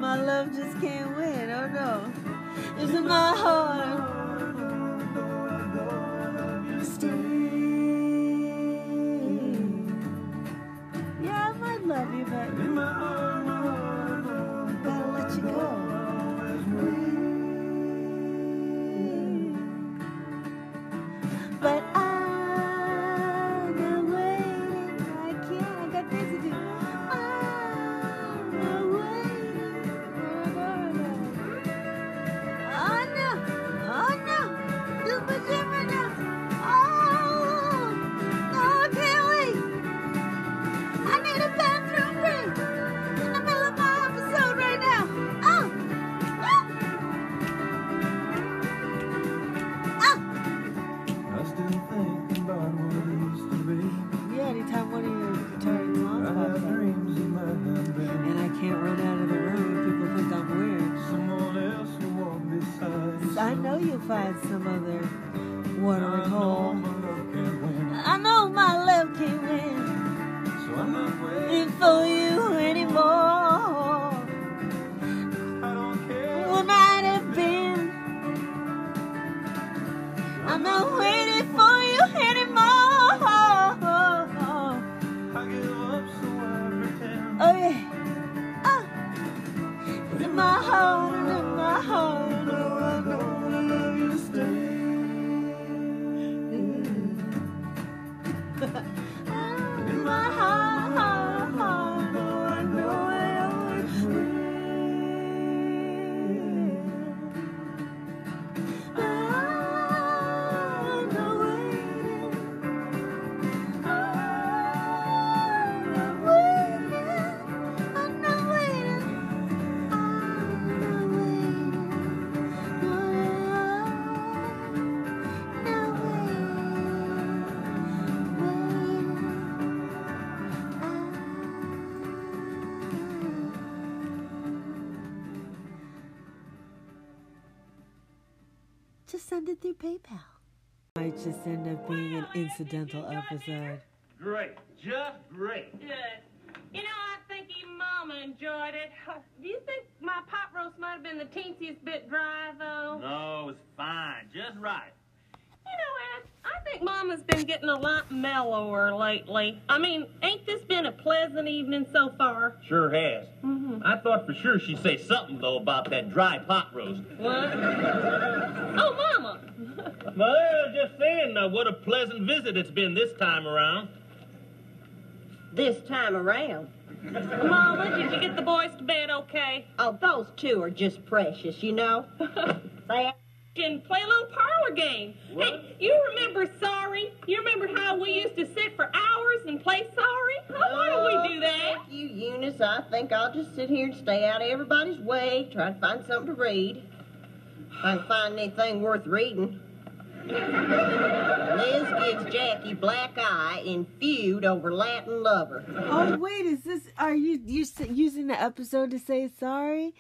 My love just can't win. Oh no. It's in my heart. Stay. Find some other watering hole. my love can't win. I know my love can't win So I'm not waiting. for you Might just end up being an incidental episode. Great, just great. Good. You know, I think even Mama enjoyed it. Do you think my pot roast might have been the teensiest bit dry, though? No, it's fine, just right. You know, Ed, I think Mama's been getting a lot mellower lately. I mean, ain't this been a pleasant evening so far? Sure has. Mm-hmm. I thought for sure she'd say something, though, about that dry pot roast. What? oh, Mama. (laughs) Well, I was just saying, uh, what a pleasant visit it's been this time around. This time around. Mama, did you get the boys to bed okay? Oh, those two are just precious, you know. they (laughs) can play a little parlor game. Hey, you remember Sorry? You remember how we used to sit for hours and play Sorry? How why don't we oh, do that? Thank you, Eunice. I think I'll just sit here and stay out of everybody's way, try to find something to read. If I can find anything worth reading. Liz gives Jackie black eye in feud over Latin lover. Oh wait, is this? Are you you using the episode to say sorry?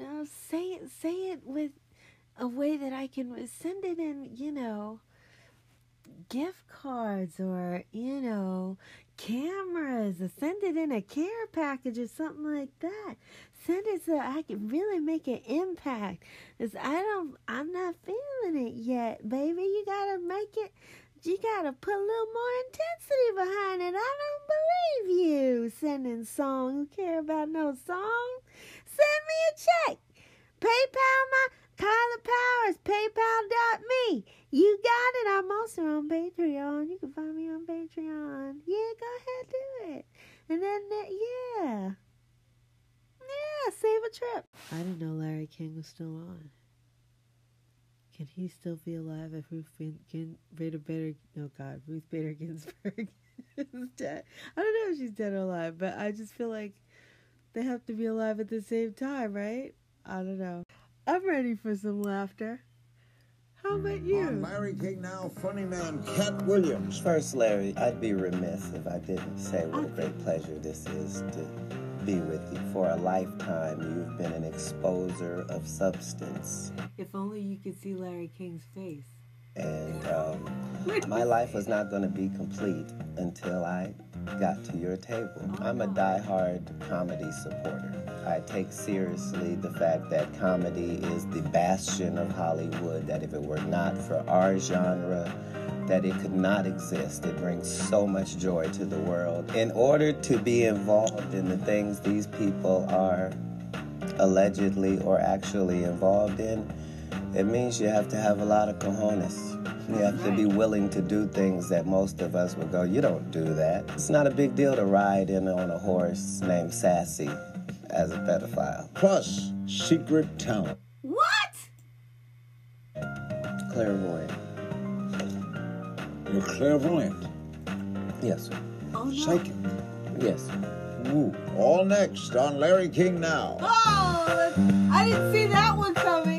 No, say it. Say it with a way that I can send it in. You know, gift cards or you know, cameras. Send it in a care package or something like that. Send it so I can really make an impact. Cause I don't. I'm not feeling it yet, baby. You gotta make it you gotta put a little more intensity behind it. I don't believe you sending song who care about no song. Send me a check. PayPal my Kaila Powerz, PayPal.me. You got it. I'm also on Patreon. You can find me on Patreon. Yeah, go ahead, do it. And then, uh, yeah. Yeah, save a trip. I didn't know Larry King was still on. Can he still be alive if Ruth Bader Bader? Oh God, Ruth Bader Ginsburg (laughs) is dead. I don't know if she's dead or alive, but I just feel like they have to be alive at the same time, right? I don't know. I'm ready for some laughter. How about hmm. you? On Larry King now, funny man Katt Williams. First, Larry, I'd be remiss if I didn't say what a oh. great pleasure this is to be with you. For a lifetime, you've been an exposer of substance. If only you could see Larry King's face. And um, my life was not going to be complete until I got to your table. I'm a die-hard comedy supporter. I take seriously the fact that comedy is the bastion of Hollywood, that if it were not for our genre, that it could not exist. It brings so much joy to the world. In order to be involved in the things these people are allegedly or actually involved in, it means you have to have a lot of cojones. You have to be willing to do things that most of us would go, you don't do that. It's not a big deal to ride in on a horse named Sassy as a pedophile. Plus, secret talent. What? Clairvoyant. You're clairvoyant. Yes, sir. Oh, no. Psychic. Yes, sir. Ooh. All next on Larry King Now. Oh, I didn't see that one coming.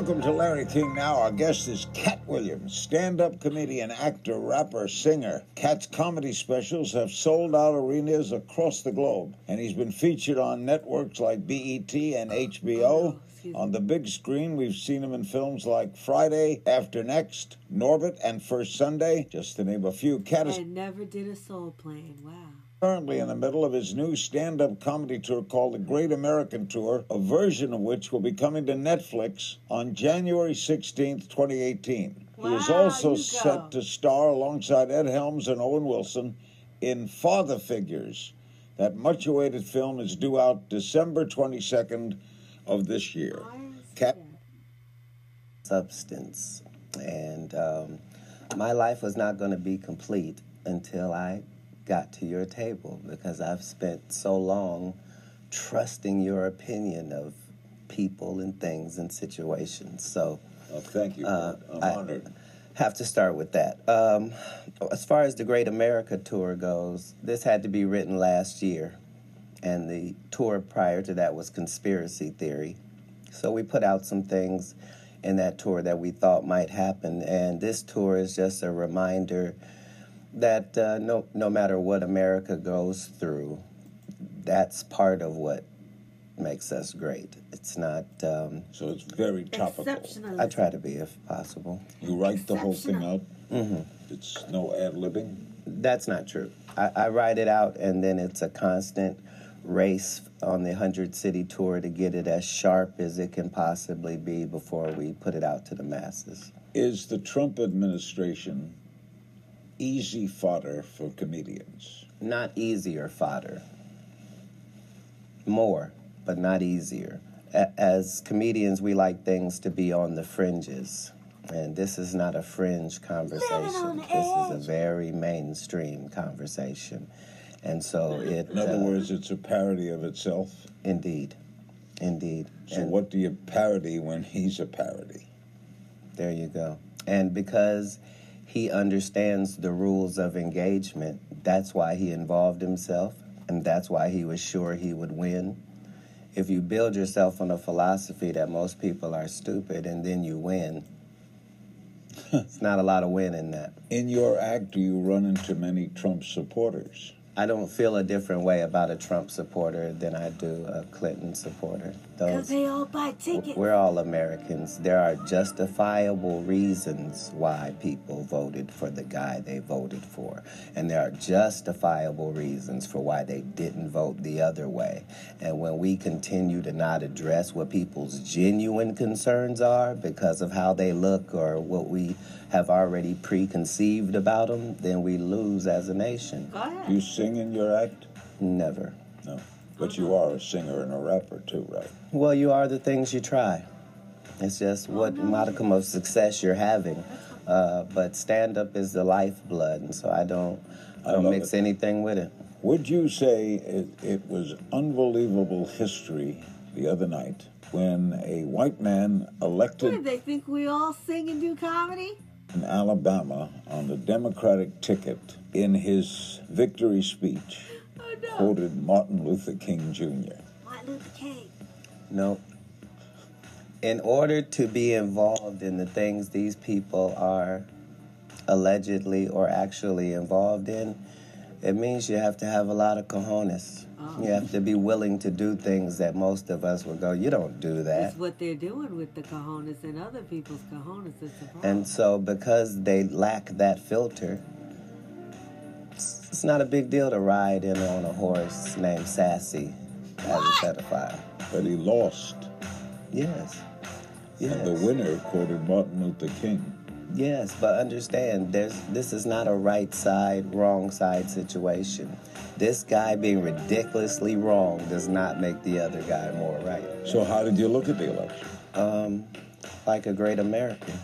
Welcome to Larry King Now. Our guest is Katt Williams, stand up comedian, actor, rapper, singer. Katt's comedy specials have sold out arenas across the globe, and he's been featured on networks like BET and oh, HBO. Oh, on the big screen, we've seen him in films like Friday, After Next, Norbit, and First Sunday, just to name a few. Katt is I never did a soul plane. Wow. Currently in the middle of his new stand up comedy tour called the Great American Tour, a version of which will be coming to Netflix on January 16th, 2018. he is also set to star alongside Ed Helms and Owen Wilson in Father Figures. That much awaited film is due out December 22nd of this year. Katt substance. And um, my life was not going to be complete until I got to your table because I've spent so long trusting your opinion of people and things and situations. So, thank you. uh, I'm I honored. have to start with that. Um, as far as the Great America Tour goes, this had to be written last year, and the tour prior to that was Conspiracy Theory. So we put out some things in that tour that we thought might happen, and this tour is just a reminder that uh, no no matter what America goes through, that's part of what makes us great. It's not. Um, so it's very topical. I try to be if possible. You write the whole thing out? Mm-hmm. It's no ad libbing? That's not true. I, I write it out, and then it's a constant race on the 100 city tour to get it as sharp as it can possibly be before we put it out to the masses. Is the Trump administration easy fodder for comedians? Not easier fodder. More, but not easier. A- As comedians, we like things to be on the fringes. And this is not a fringe conversation. This is a very mainstream conversation. And so it. In other uh, words, it's a parody of itself? Indeed. Indeed. So, what do you parody when he's a parody? There you go. And because he understands the rules of engagement, that's why he involved himself, and that's why he was sure he would win. If you build yourself on a philosophy that most people are stupid and then you win, it's not a lot of win in that. (laughs) In your act, do you run into many Trump supporters? I don't feel a different way about a Trump supporter than I do a Clinton supporter. Because they all buy tickets. We're all Americans. There are justifiable reasons why people voted for the guy they voted for. And there are justifiable reasons for why they didn't vote the other way. And when we continue to not address what people's genuine concerns are because of how they look or what we have already preconceived about them, then we lose as a nation. Do you sing in your act? Never. No. But you are a singer and a rapper too, right? Well, you are the things you try. It's just what modicum of success you're having. Uh, but stand up is the lifeblood, and so I don't, I I don't love mix it. anything with it. Would you say it, it was unbelievable history the other night when a white man What, elected did they think we all sing and do comedy? in Alabama on the Democratic ticket in his victory speech quoted Martin Luther King Jr. Martin Luther King. No. In order to be involved in the things these people are allegedly or actually involved in, it means you have to have a lot of cojones. Oh. You have to be willing to do things that most of us would go, you don't do that. That's what they're doing with the cojones and other people's cojones. It's a problem. And so, because they lack that filter, it's it's not a big deal to ride in on a horse named Sassy as a pedophile. But he lost. Yes. And the winner quoted Martin Luther King. Yes, but understand, there's this is not a right side, wrong side situation. This guy being ridiculously wrong does not make the other guy more right. So how did you look at the election? Um, like a great American.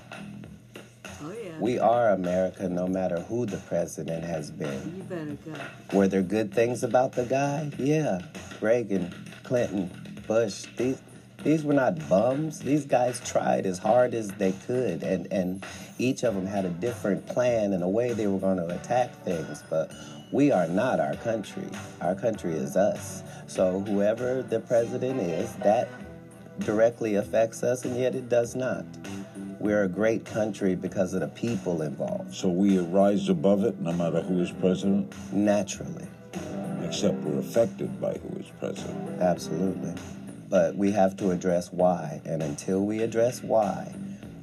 We are America no matter who the president has been. You better go. Were there good things about the guy? Yeah. Reagan, Clinton, Bush, these these were not bums. These guys tried as hard as they could and, and each of them had a different plan and a way they were going to attack things. But we are not our country. Our country is us. So whoever the president is, that directly affects us and yet it does not. We're a great country because of the people involved. So we rise above it no matter who is president? Naturally. Except we're affected by who is president. Absolutely. But we have to address why. And until we address why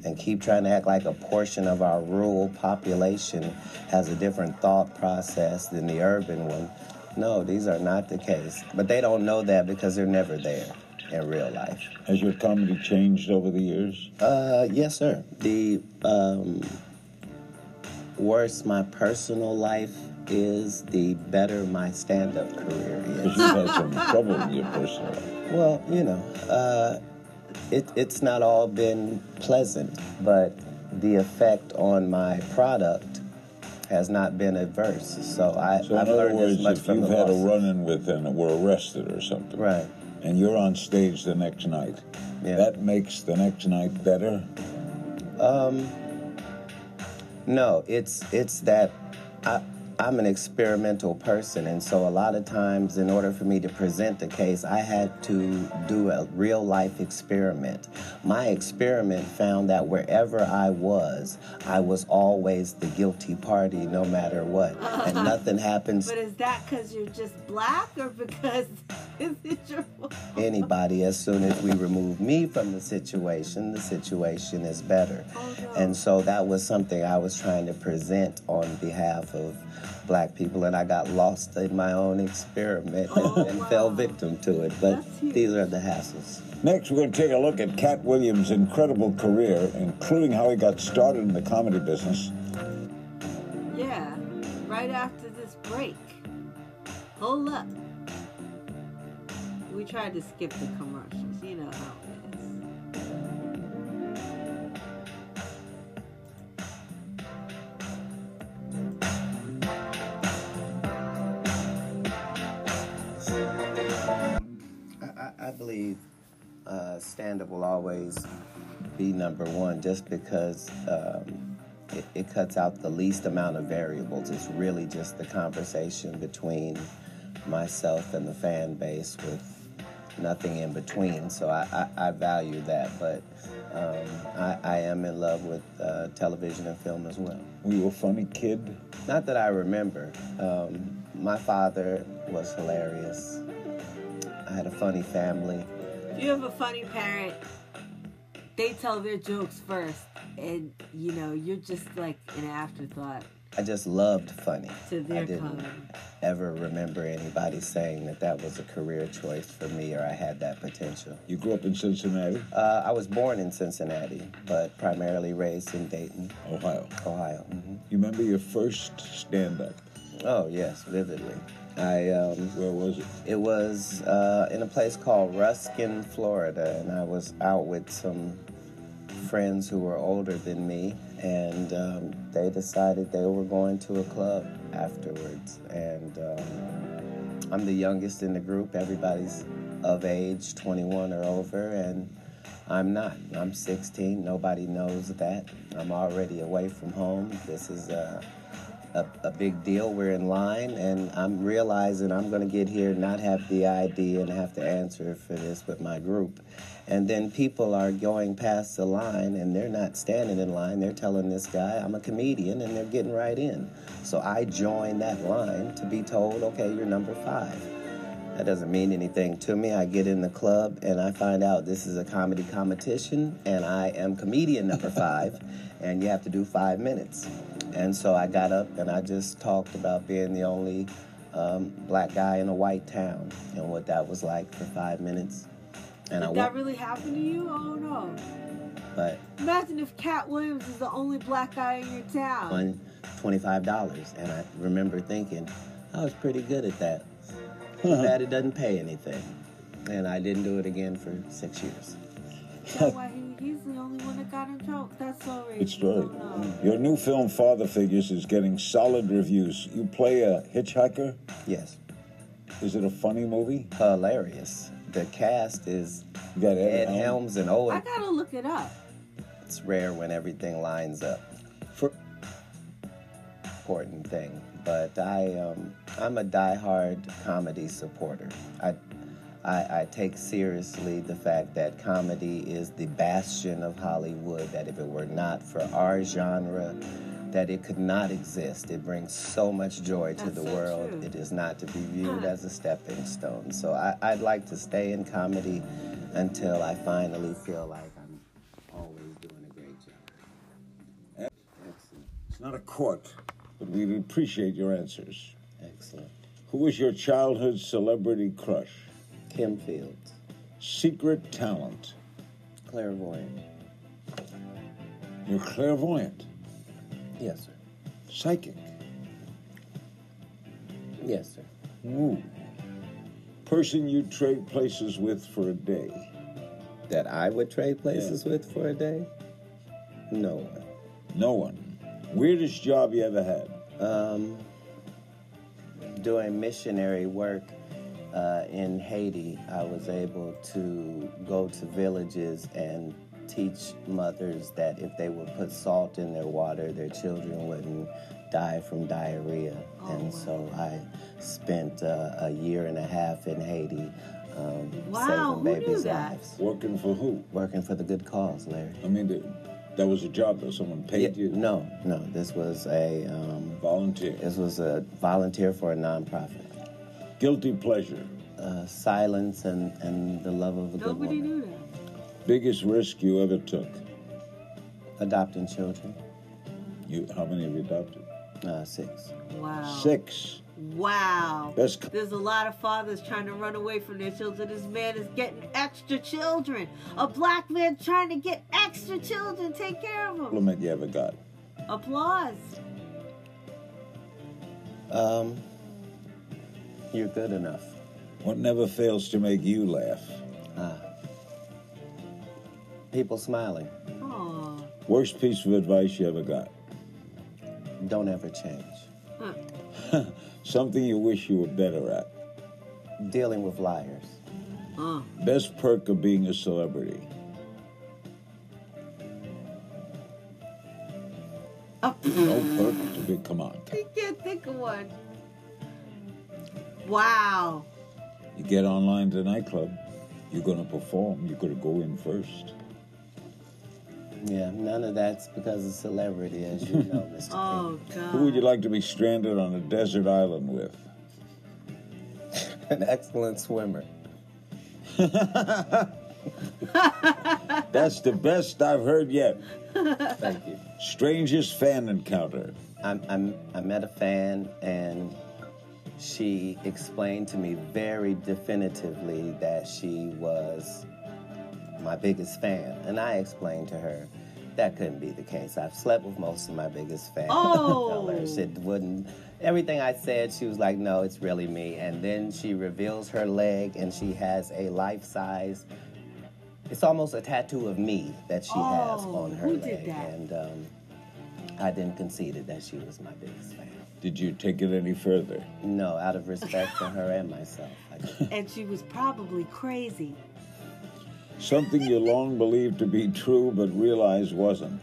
and keep trying to act like a portion of our rural population has a different thought process than the urban one, no, these are not the case. But they don't know that because they're never there in real life. Has your comedy changed over the years? Uh, yes, sir. The um, worse my personal life is, the better my stand-up career is. Because you've had some trouble in your personal life. Well, you know, uh, it, it's not all been pleasant, but the effect on my product has not been adverse. So I, So I've in other learned words, as much if from you've the had a run-in with and were arrested or something, right, and you're on stage the next night, that makes the next night better. Um, no, it's it's that I, I'm an experimental person, and so a lot of times, in order for me to present the case, I had to do a real life experiment. My experiment found that wherever I was, I was always the guilty party, no matter what, and (laughs) nothing happens. But is that because you're just black or because (laughs) Is it your fault? anybody. As soon as we remove me from the situation, the situation is better. Oh, and so that was something I was trying to present on behalf of black people, and I got lost in my own experiment and, oh, and fell victim to it. But these are the hassles. Next, we're going to take a look at Katt Williams' incredible career, including how he got started in the comedy business. Yeah, right after this break. Hold up. We tried to skip the commercials. You know how I, believe uh, stand up will always be number one just because um, it, it cuts out the least amount of variables. It's really just the conversation between myself and the fan base with nothing in between. So I, I, I value that, but um, I, I am in love with uh, television and film as well. Were you a funny kid? Not that I remember. Um, my father was hilarious. I had a funny family. If you have a funny parent, they tell their jokes first, and you know you're just like an afterthought I just loved funny. to their I didn't comedy. ever remember anybody saying that that was a career choice for me or I had that potential. You grew up in Cincinnati? Uh, I was born in Cincinnati, but primarily raised in Dayton, Ohio. Ohio. hmm You remember your first stand up? Oh yes, vividly. I um, Where was it? it was uh, in a place called Ruskin, Florida, and I was out with some friends who were older than me, and um, they decided they were going to a club afterwards. And um, I'm the youngest in the group. Everybody's of age, 21 or over, and I'm not. I'm 16. Nobody knows that. I'm already away from home. This is a a, a big deal. We're in line, and I'm realizing I'm going to get here, not have the ID, and have to answer for this with my group. And then people are going past the line, and they're not standing in line. They're telling this guy, I'm a comedian, and they're getting right in. So I join that line to be told, okay, you're number five. That doesn't mean anything to me. I get in the club and I find out this is a comedy competition and I am comedian number (laughs) five and you have to do five minutes. And so I got up and I just talked about being the only um, black guy in a white town and what that was like for five minutes. And I Did that wa- really happen to you? Oh no. but Imagine if Katt Williams is the only black guy in your town. won $25 and I remember thinking I was pretty good at that. Too bad it doesn't pay anything. And I didn't do it again for six years. That's why he, he's the only one that got in trouble. That's so racist. It's right. Your new film, Father Figures, is getting solid reviews. You play a hitchhiker? Yes. Is it a funny movie? Hilarious. The cast is You got Ed Ed Helms. Helms and I Owen. gotta look it up. It's rare when everything lines up. For, Important thing. But I, um, I'm a diehard comedy supporter. I, I, I take seriously the fact that comedy is the bastion of Hollywood. That if it were not for our genre, that it could not exist. It brings so much joy to That's the so world. true. It is not to be viewed as a stepping stone. So I, I'd like to stay in comedy until I finally feel like I'm always doing a great job. Excellent. it's not a court, but we appreciate your answers. Excellent. Who was your childhood celebrity crush? Kim Fields, Secret talent. clairvoyant. You're clairvoyant. Yes, sir. Psychic. Yes, sir. Ooh. Person you'd trade places with for a day. That I would trade places with for a day? No one. No one. Weirdest job you ever had? Um, doing missionary work uh, in Haiti, I was able to go to villages and teach mothers that if they would put salt in their water, their children wouldn't die from diarrhea. and so I spent uh, a year and a half in Haiti um, Wow, saving who knew babies' that? lives. Working for who? Working for the good cause, Larry. I mean, th- that was a job that Someone paid Yeah, you. No, no. This was a um, Volunteer. this was a volunteer for a nonprofit. Guilty pleasure. uh, silence and, and the love of a good Nobody woman. knew that. Biggest risk you ever took? Adopting children. You, how many have you adopted? Uh, six. Wow. Six. Wow. That's- There's a lot of fathers trying to run away from their children. This man is getting extra children. A black man trying to get extra children. Take care of them. Compliment you ever got? Applause. Um, you're good enough. What never fails to make you laugh? Ah. People smiling. Aw. Worst piece of advice you ever got? Don't ever change. Huh. (laughs) Something you wish you were better at. Dealing with liars. Uh. Best perk of being a celebrity. Oh. (laughs) No perk to be. Come on. I can't think of one. Wow. You get online to a nightclub. You're gonna perform. You're gonna go in first. Yeah, none of that's because of celebrity, as you know, (laughs) Mr. Oh, God. Who would you like to be stranded on a desert island with? (laughs) An excellent swimmer. (laughs) That's the best I've heard yet. Thank you. Strangest fan encounter. I'm, I'm, I met a fan and she explained to me very definitively that she was my biggest fan. And I explained to her that couldn't be the case. I've slept with most of my biggest fans. (laughs) Oh. Tell her She wouldn't. Everything I said, she was like, no, it's really me. And then she reveals her leg and she has a life size. It's almost a tattoo of me that she has Oh, on her who leg. did that? And um, I then conceded that she was my biggest fan. Did you take it any further? No, out of respect for her and myself. (laughs) And she was probably crazy. Something you long believed to be true but realized wasn't.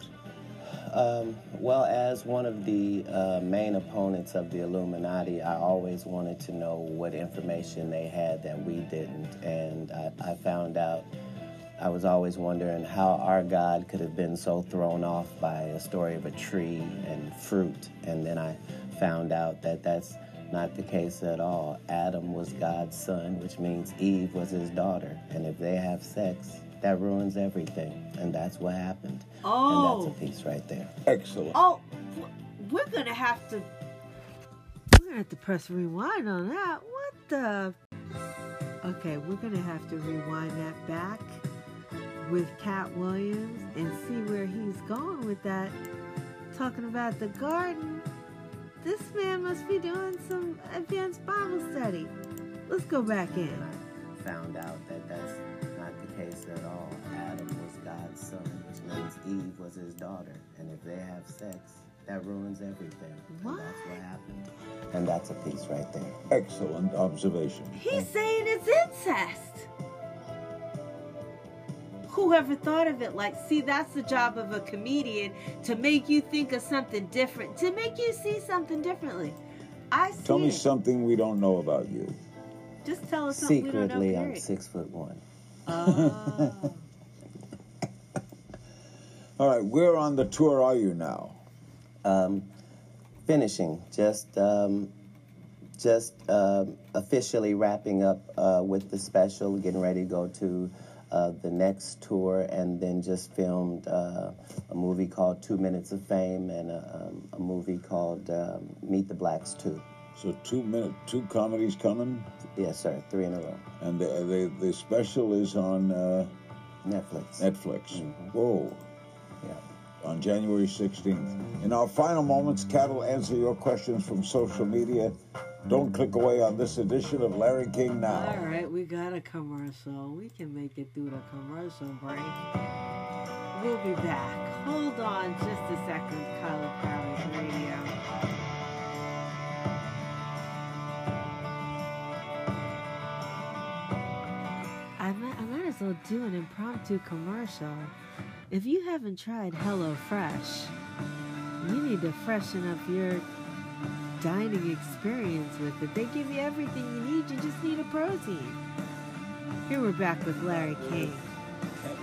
Um, well, as one of the uh, main opponents of the Illuminati, I always wanted to know what information they had that we didn't. And I, I found out, I was always wondering how our God could have been so thrown off by a story of a tree and fruit. And then I found out that that's not the case at all. Adam was God's son, which means Eve was his daughter. And if they have sex, that ruins everything. And that's what happened. Oh. And that's a oh. piece right there. Excellent. Oh, we're gonna have to. We're gonna have to press rewind on that. What the? Okay, we're gonna have to rewind that back with Katt Williams and see where he's going with that. Talking about the garden. This man must be doing some advanced Bible study. Let's go back in. I Found out that that's not the case at all. Adam was God's son, which means Eve was his daughter. And if they have sex, that ruins everything. What? And that's what happened. And that's a piece right there. Excellent observation. He's saying it's incest. Whoever thought of it? Like, see, that's the job of a comedian to make you think of something different, to make you see something differently. I see Tell me it. something we don't know about you. Just tell us something we don't know. Secretly, I'm six foot one. Oh. (laughs) All right, where on the tour are you now? Um, finishing, just um, just um, officially wrapping up uh, with the special, getting ready to go to uh, the next tour, and then just filmed uh, a movie called Two Minutes of Fame and a, um, a movie called um, Meet the Blacks Two. So two minute, two comedies coming, Yes, sir, three in a row. and the the, the special is on uh, Netflix. Netflix. Mhm. Whoa. Yeah. On January 16th. In our final moments, Katt will answer your questions from social media. Don't click away on this edition of Larry King Now. All right, we got a commercial. We can make it through the commercial break. We'll be back. Hold on just a second, Kaila Powerz Radio. I might, I might as well do an impromptu commercial. If you haven't tried HelloFresh, you need to freshen up your dining experience with it. They give you everything you need. You just need a protein. Here we're back with Larry King. Katt.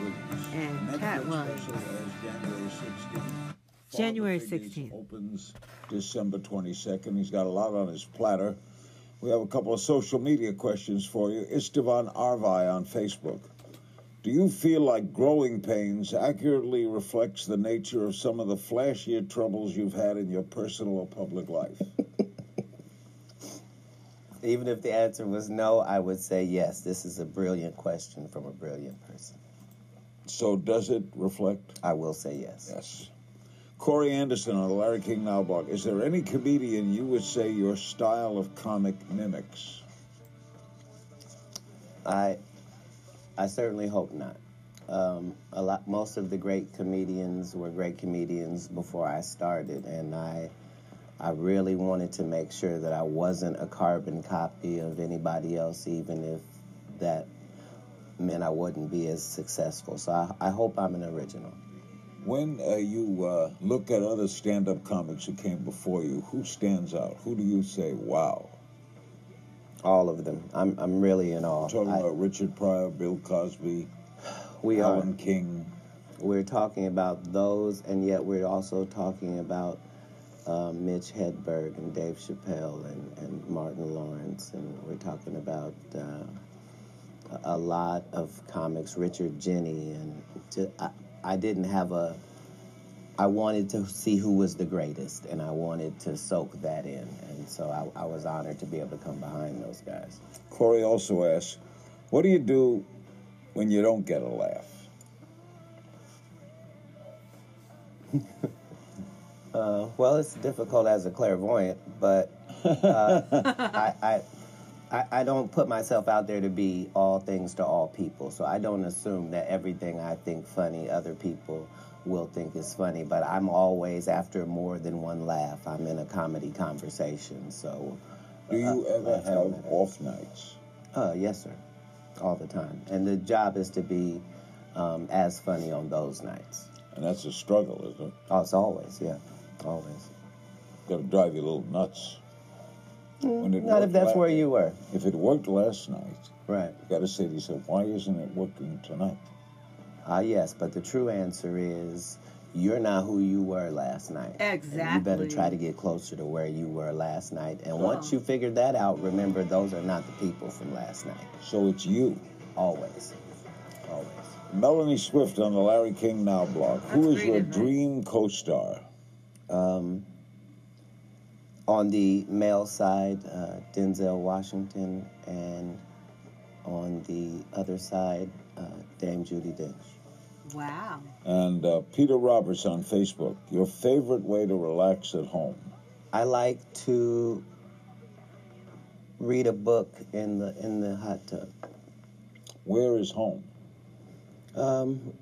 And Katt Netflix Williams. January 16th. January Father 16th. Opens December 22nd. He's got a lot on his platter. We have a couple of social media questions for you. Istvan Arvai on Facebook. Do you feel like growing pains accurately reflects the nature of some of the flashier troubles you've had in your personal or public life? (laughs) Even if the answer was no, I would say yes. This is a brilliant question from a brilliant person. So does it reflect? I will say yes. Yes. Corey Anderson on the Larry King Now blog. Is there any comedian you would say your style of comic mimics? I, I certainly hope not. Um, a lot, most of the great comedians were great comedians before I started, and I, I really wanted to make sure that I wasn't a carbon copy of anybody else, even if that meant I wouldn't be as successful. So I, I hope I'm an original. When uh, you uh, look at other stand-up comics who came before you, who stands out? Who do you say, wow? All of them. I'm, I'm really in awe. Talking I- about Richard Pryor, Bill Cosby, we Alan are. King. We're talking about those, and yet we're also talking about uh, Mitch Hedberg and Dave Chappelle and, and Martin Lawrence, and we're talking about uh, a a lot of comics, Richard Jeni, and to, I, I didn't have a. I wanted to see who was the greatest, and I wanted to soak that in, and so I, I was honored to be able to come behind those guys. Corey also asks, what do you do when you don't get a laugh? (laughs) Uh, well, it's difficult as a clairvoyant, but uh, (laughs) I, I, I, I don't put myself out there to be all things to all people. So I don't assume that everything I think funny, other people will think is funny. But I'm always after more than one laugh. I'm in a comedy conversation. So, Do you uh, ever have that. off nights? Uh, yes, sir. All the time. And the job is to be um, as funny on those nights. And that's a struggle, isn't it? Oh, it's always, yeah. Always. Got to drive you a little nuts. Mm, Not if that's la- where you were. If it worked last night, Right. you got to say to yourself, why isn't it working tonight? Ah, yes, but the true answer is you're not who you were last night. And you better try to get closer to where you were last night. And Cool. once you figure that out, remember those are not the people from last night. So it's you. Always. Always. Melanie Swift on the Larry King Now blog. Who is your advice. dream co-star? Um, on the male side, uh, Denzel Washington, and on the other side, uh, Dame Judi Dench. Wow. And uh, Peter Roberts on Facebook. Your favorite way to relax at home? I like to read a book in the in the hot tub. Where is home? Um,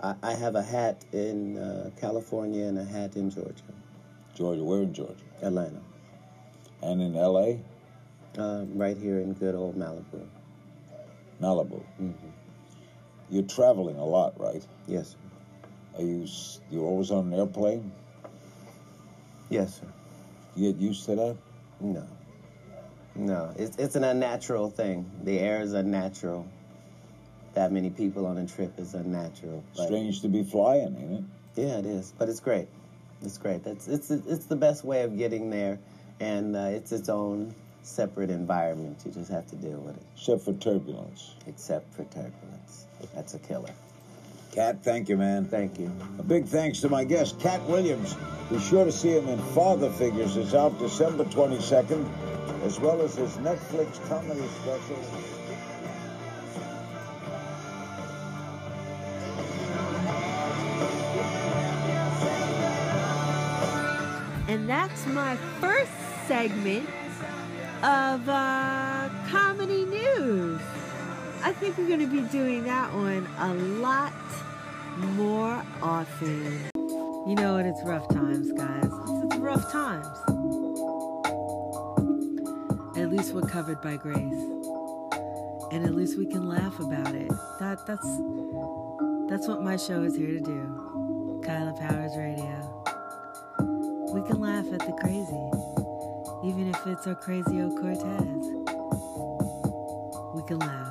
I, I have a hat in uh, California and a hat in Georgia, Georgia. Where in Georgia? Atlanta, And in L.A., uh, right here in good old Malibu. Malibu. hmm You're traveling a lot, right? Yes. Are you s- you always on an airplane? Yes, sir. You get used to that? No, no, it's it's an unnatural thing. The air is unnatural. That many people on a trip is unnatural. Strange to be flying, ain't it? Yeah, it is, but it's great. It's great. That's it's it's the best way of getting there, and uh, it's its own separate environment. You just have to deal with it. Except for turbulence. Except for turbulence. That's a killer. Katt, thank you, man. Thank you. A big thanks to my guest, Katt Williams. Be sure to see him in Father Figures. It's out December 22nd, as well as his Netflix comedy special. And that's my first segment of uh, comedy news. I think we're going to be doing that one a lot more often. You know what? It's rough times, guys. It's, it's rough times. At least we're covered by grace, and at least we can laugh about it. That that's that's what my show is here to do. Kaila Powerz Radio. We can laugh at the crazy, even if it's our crazy old Cortez. We can laugh.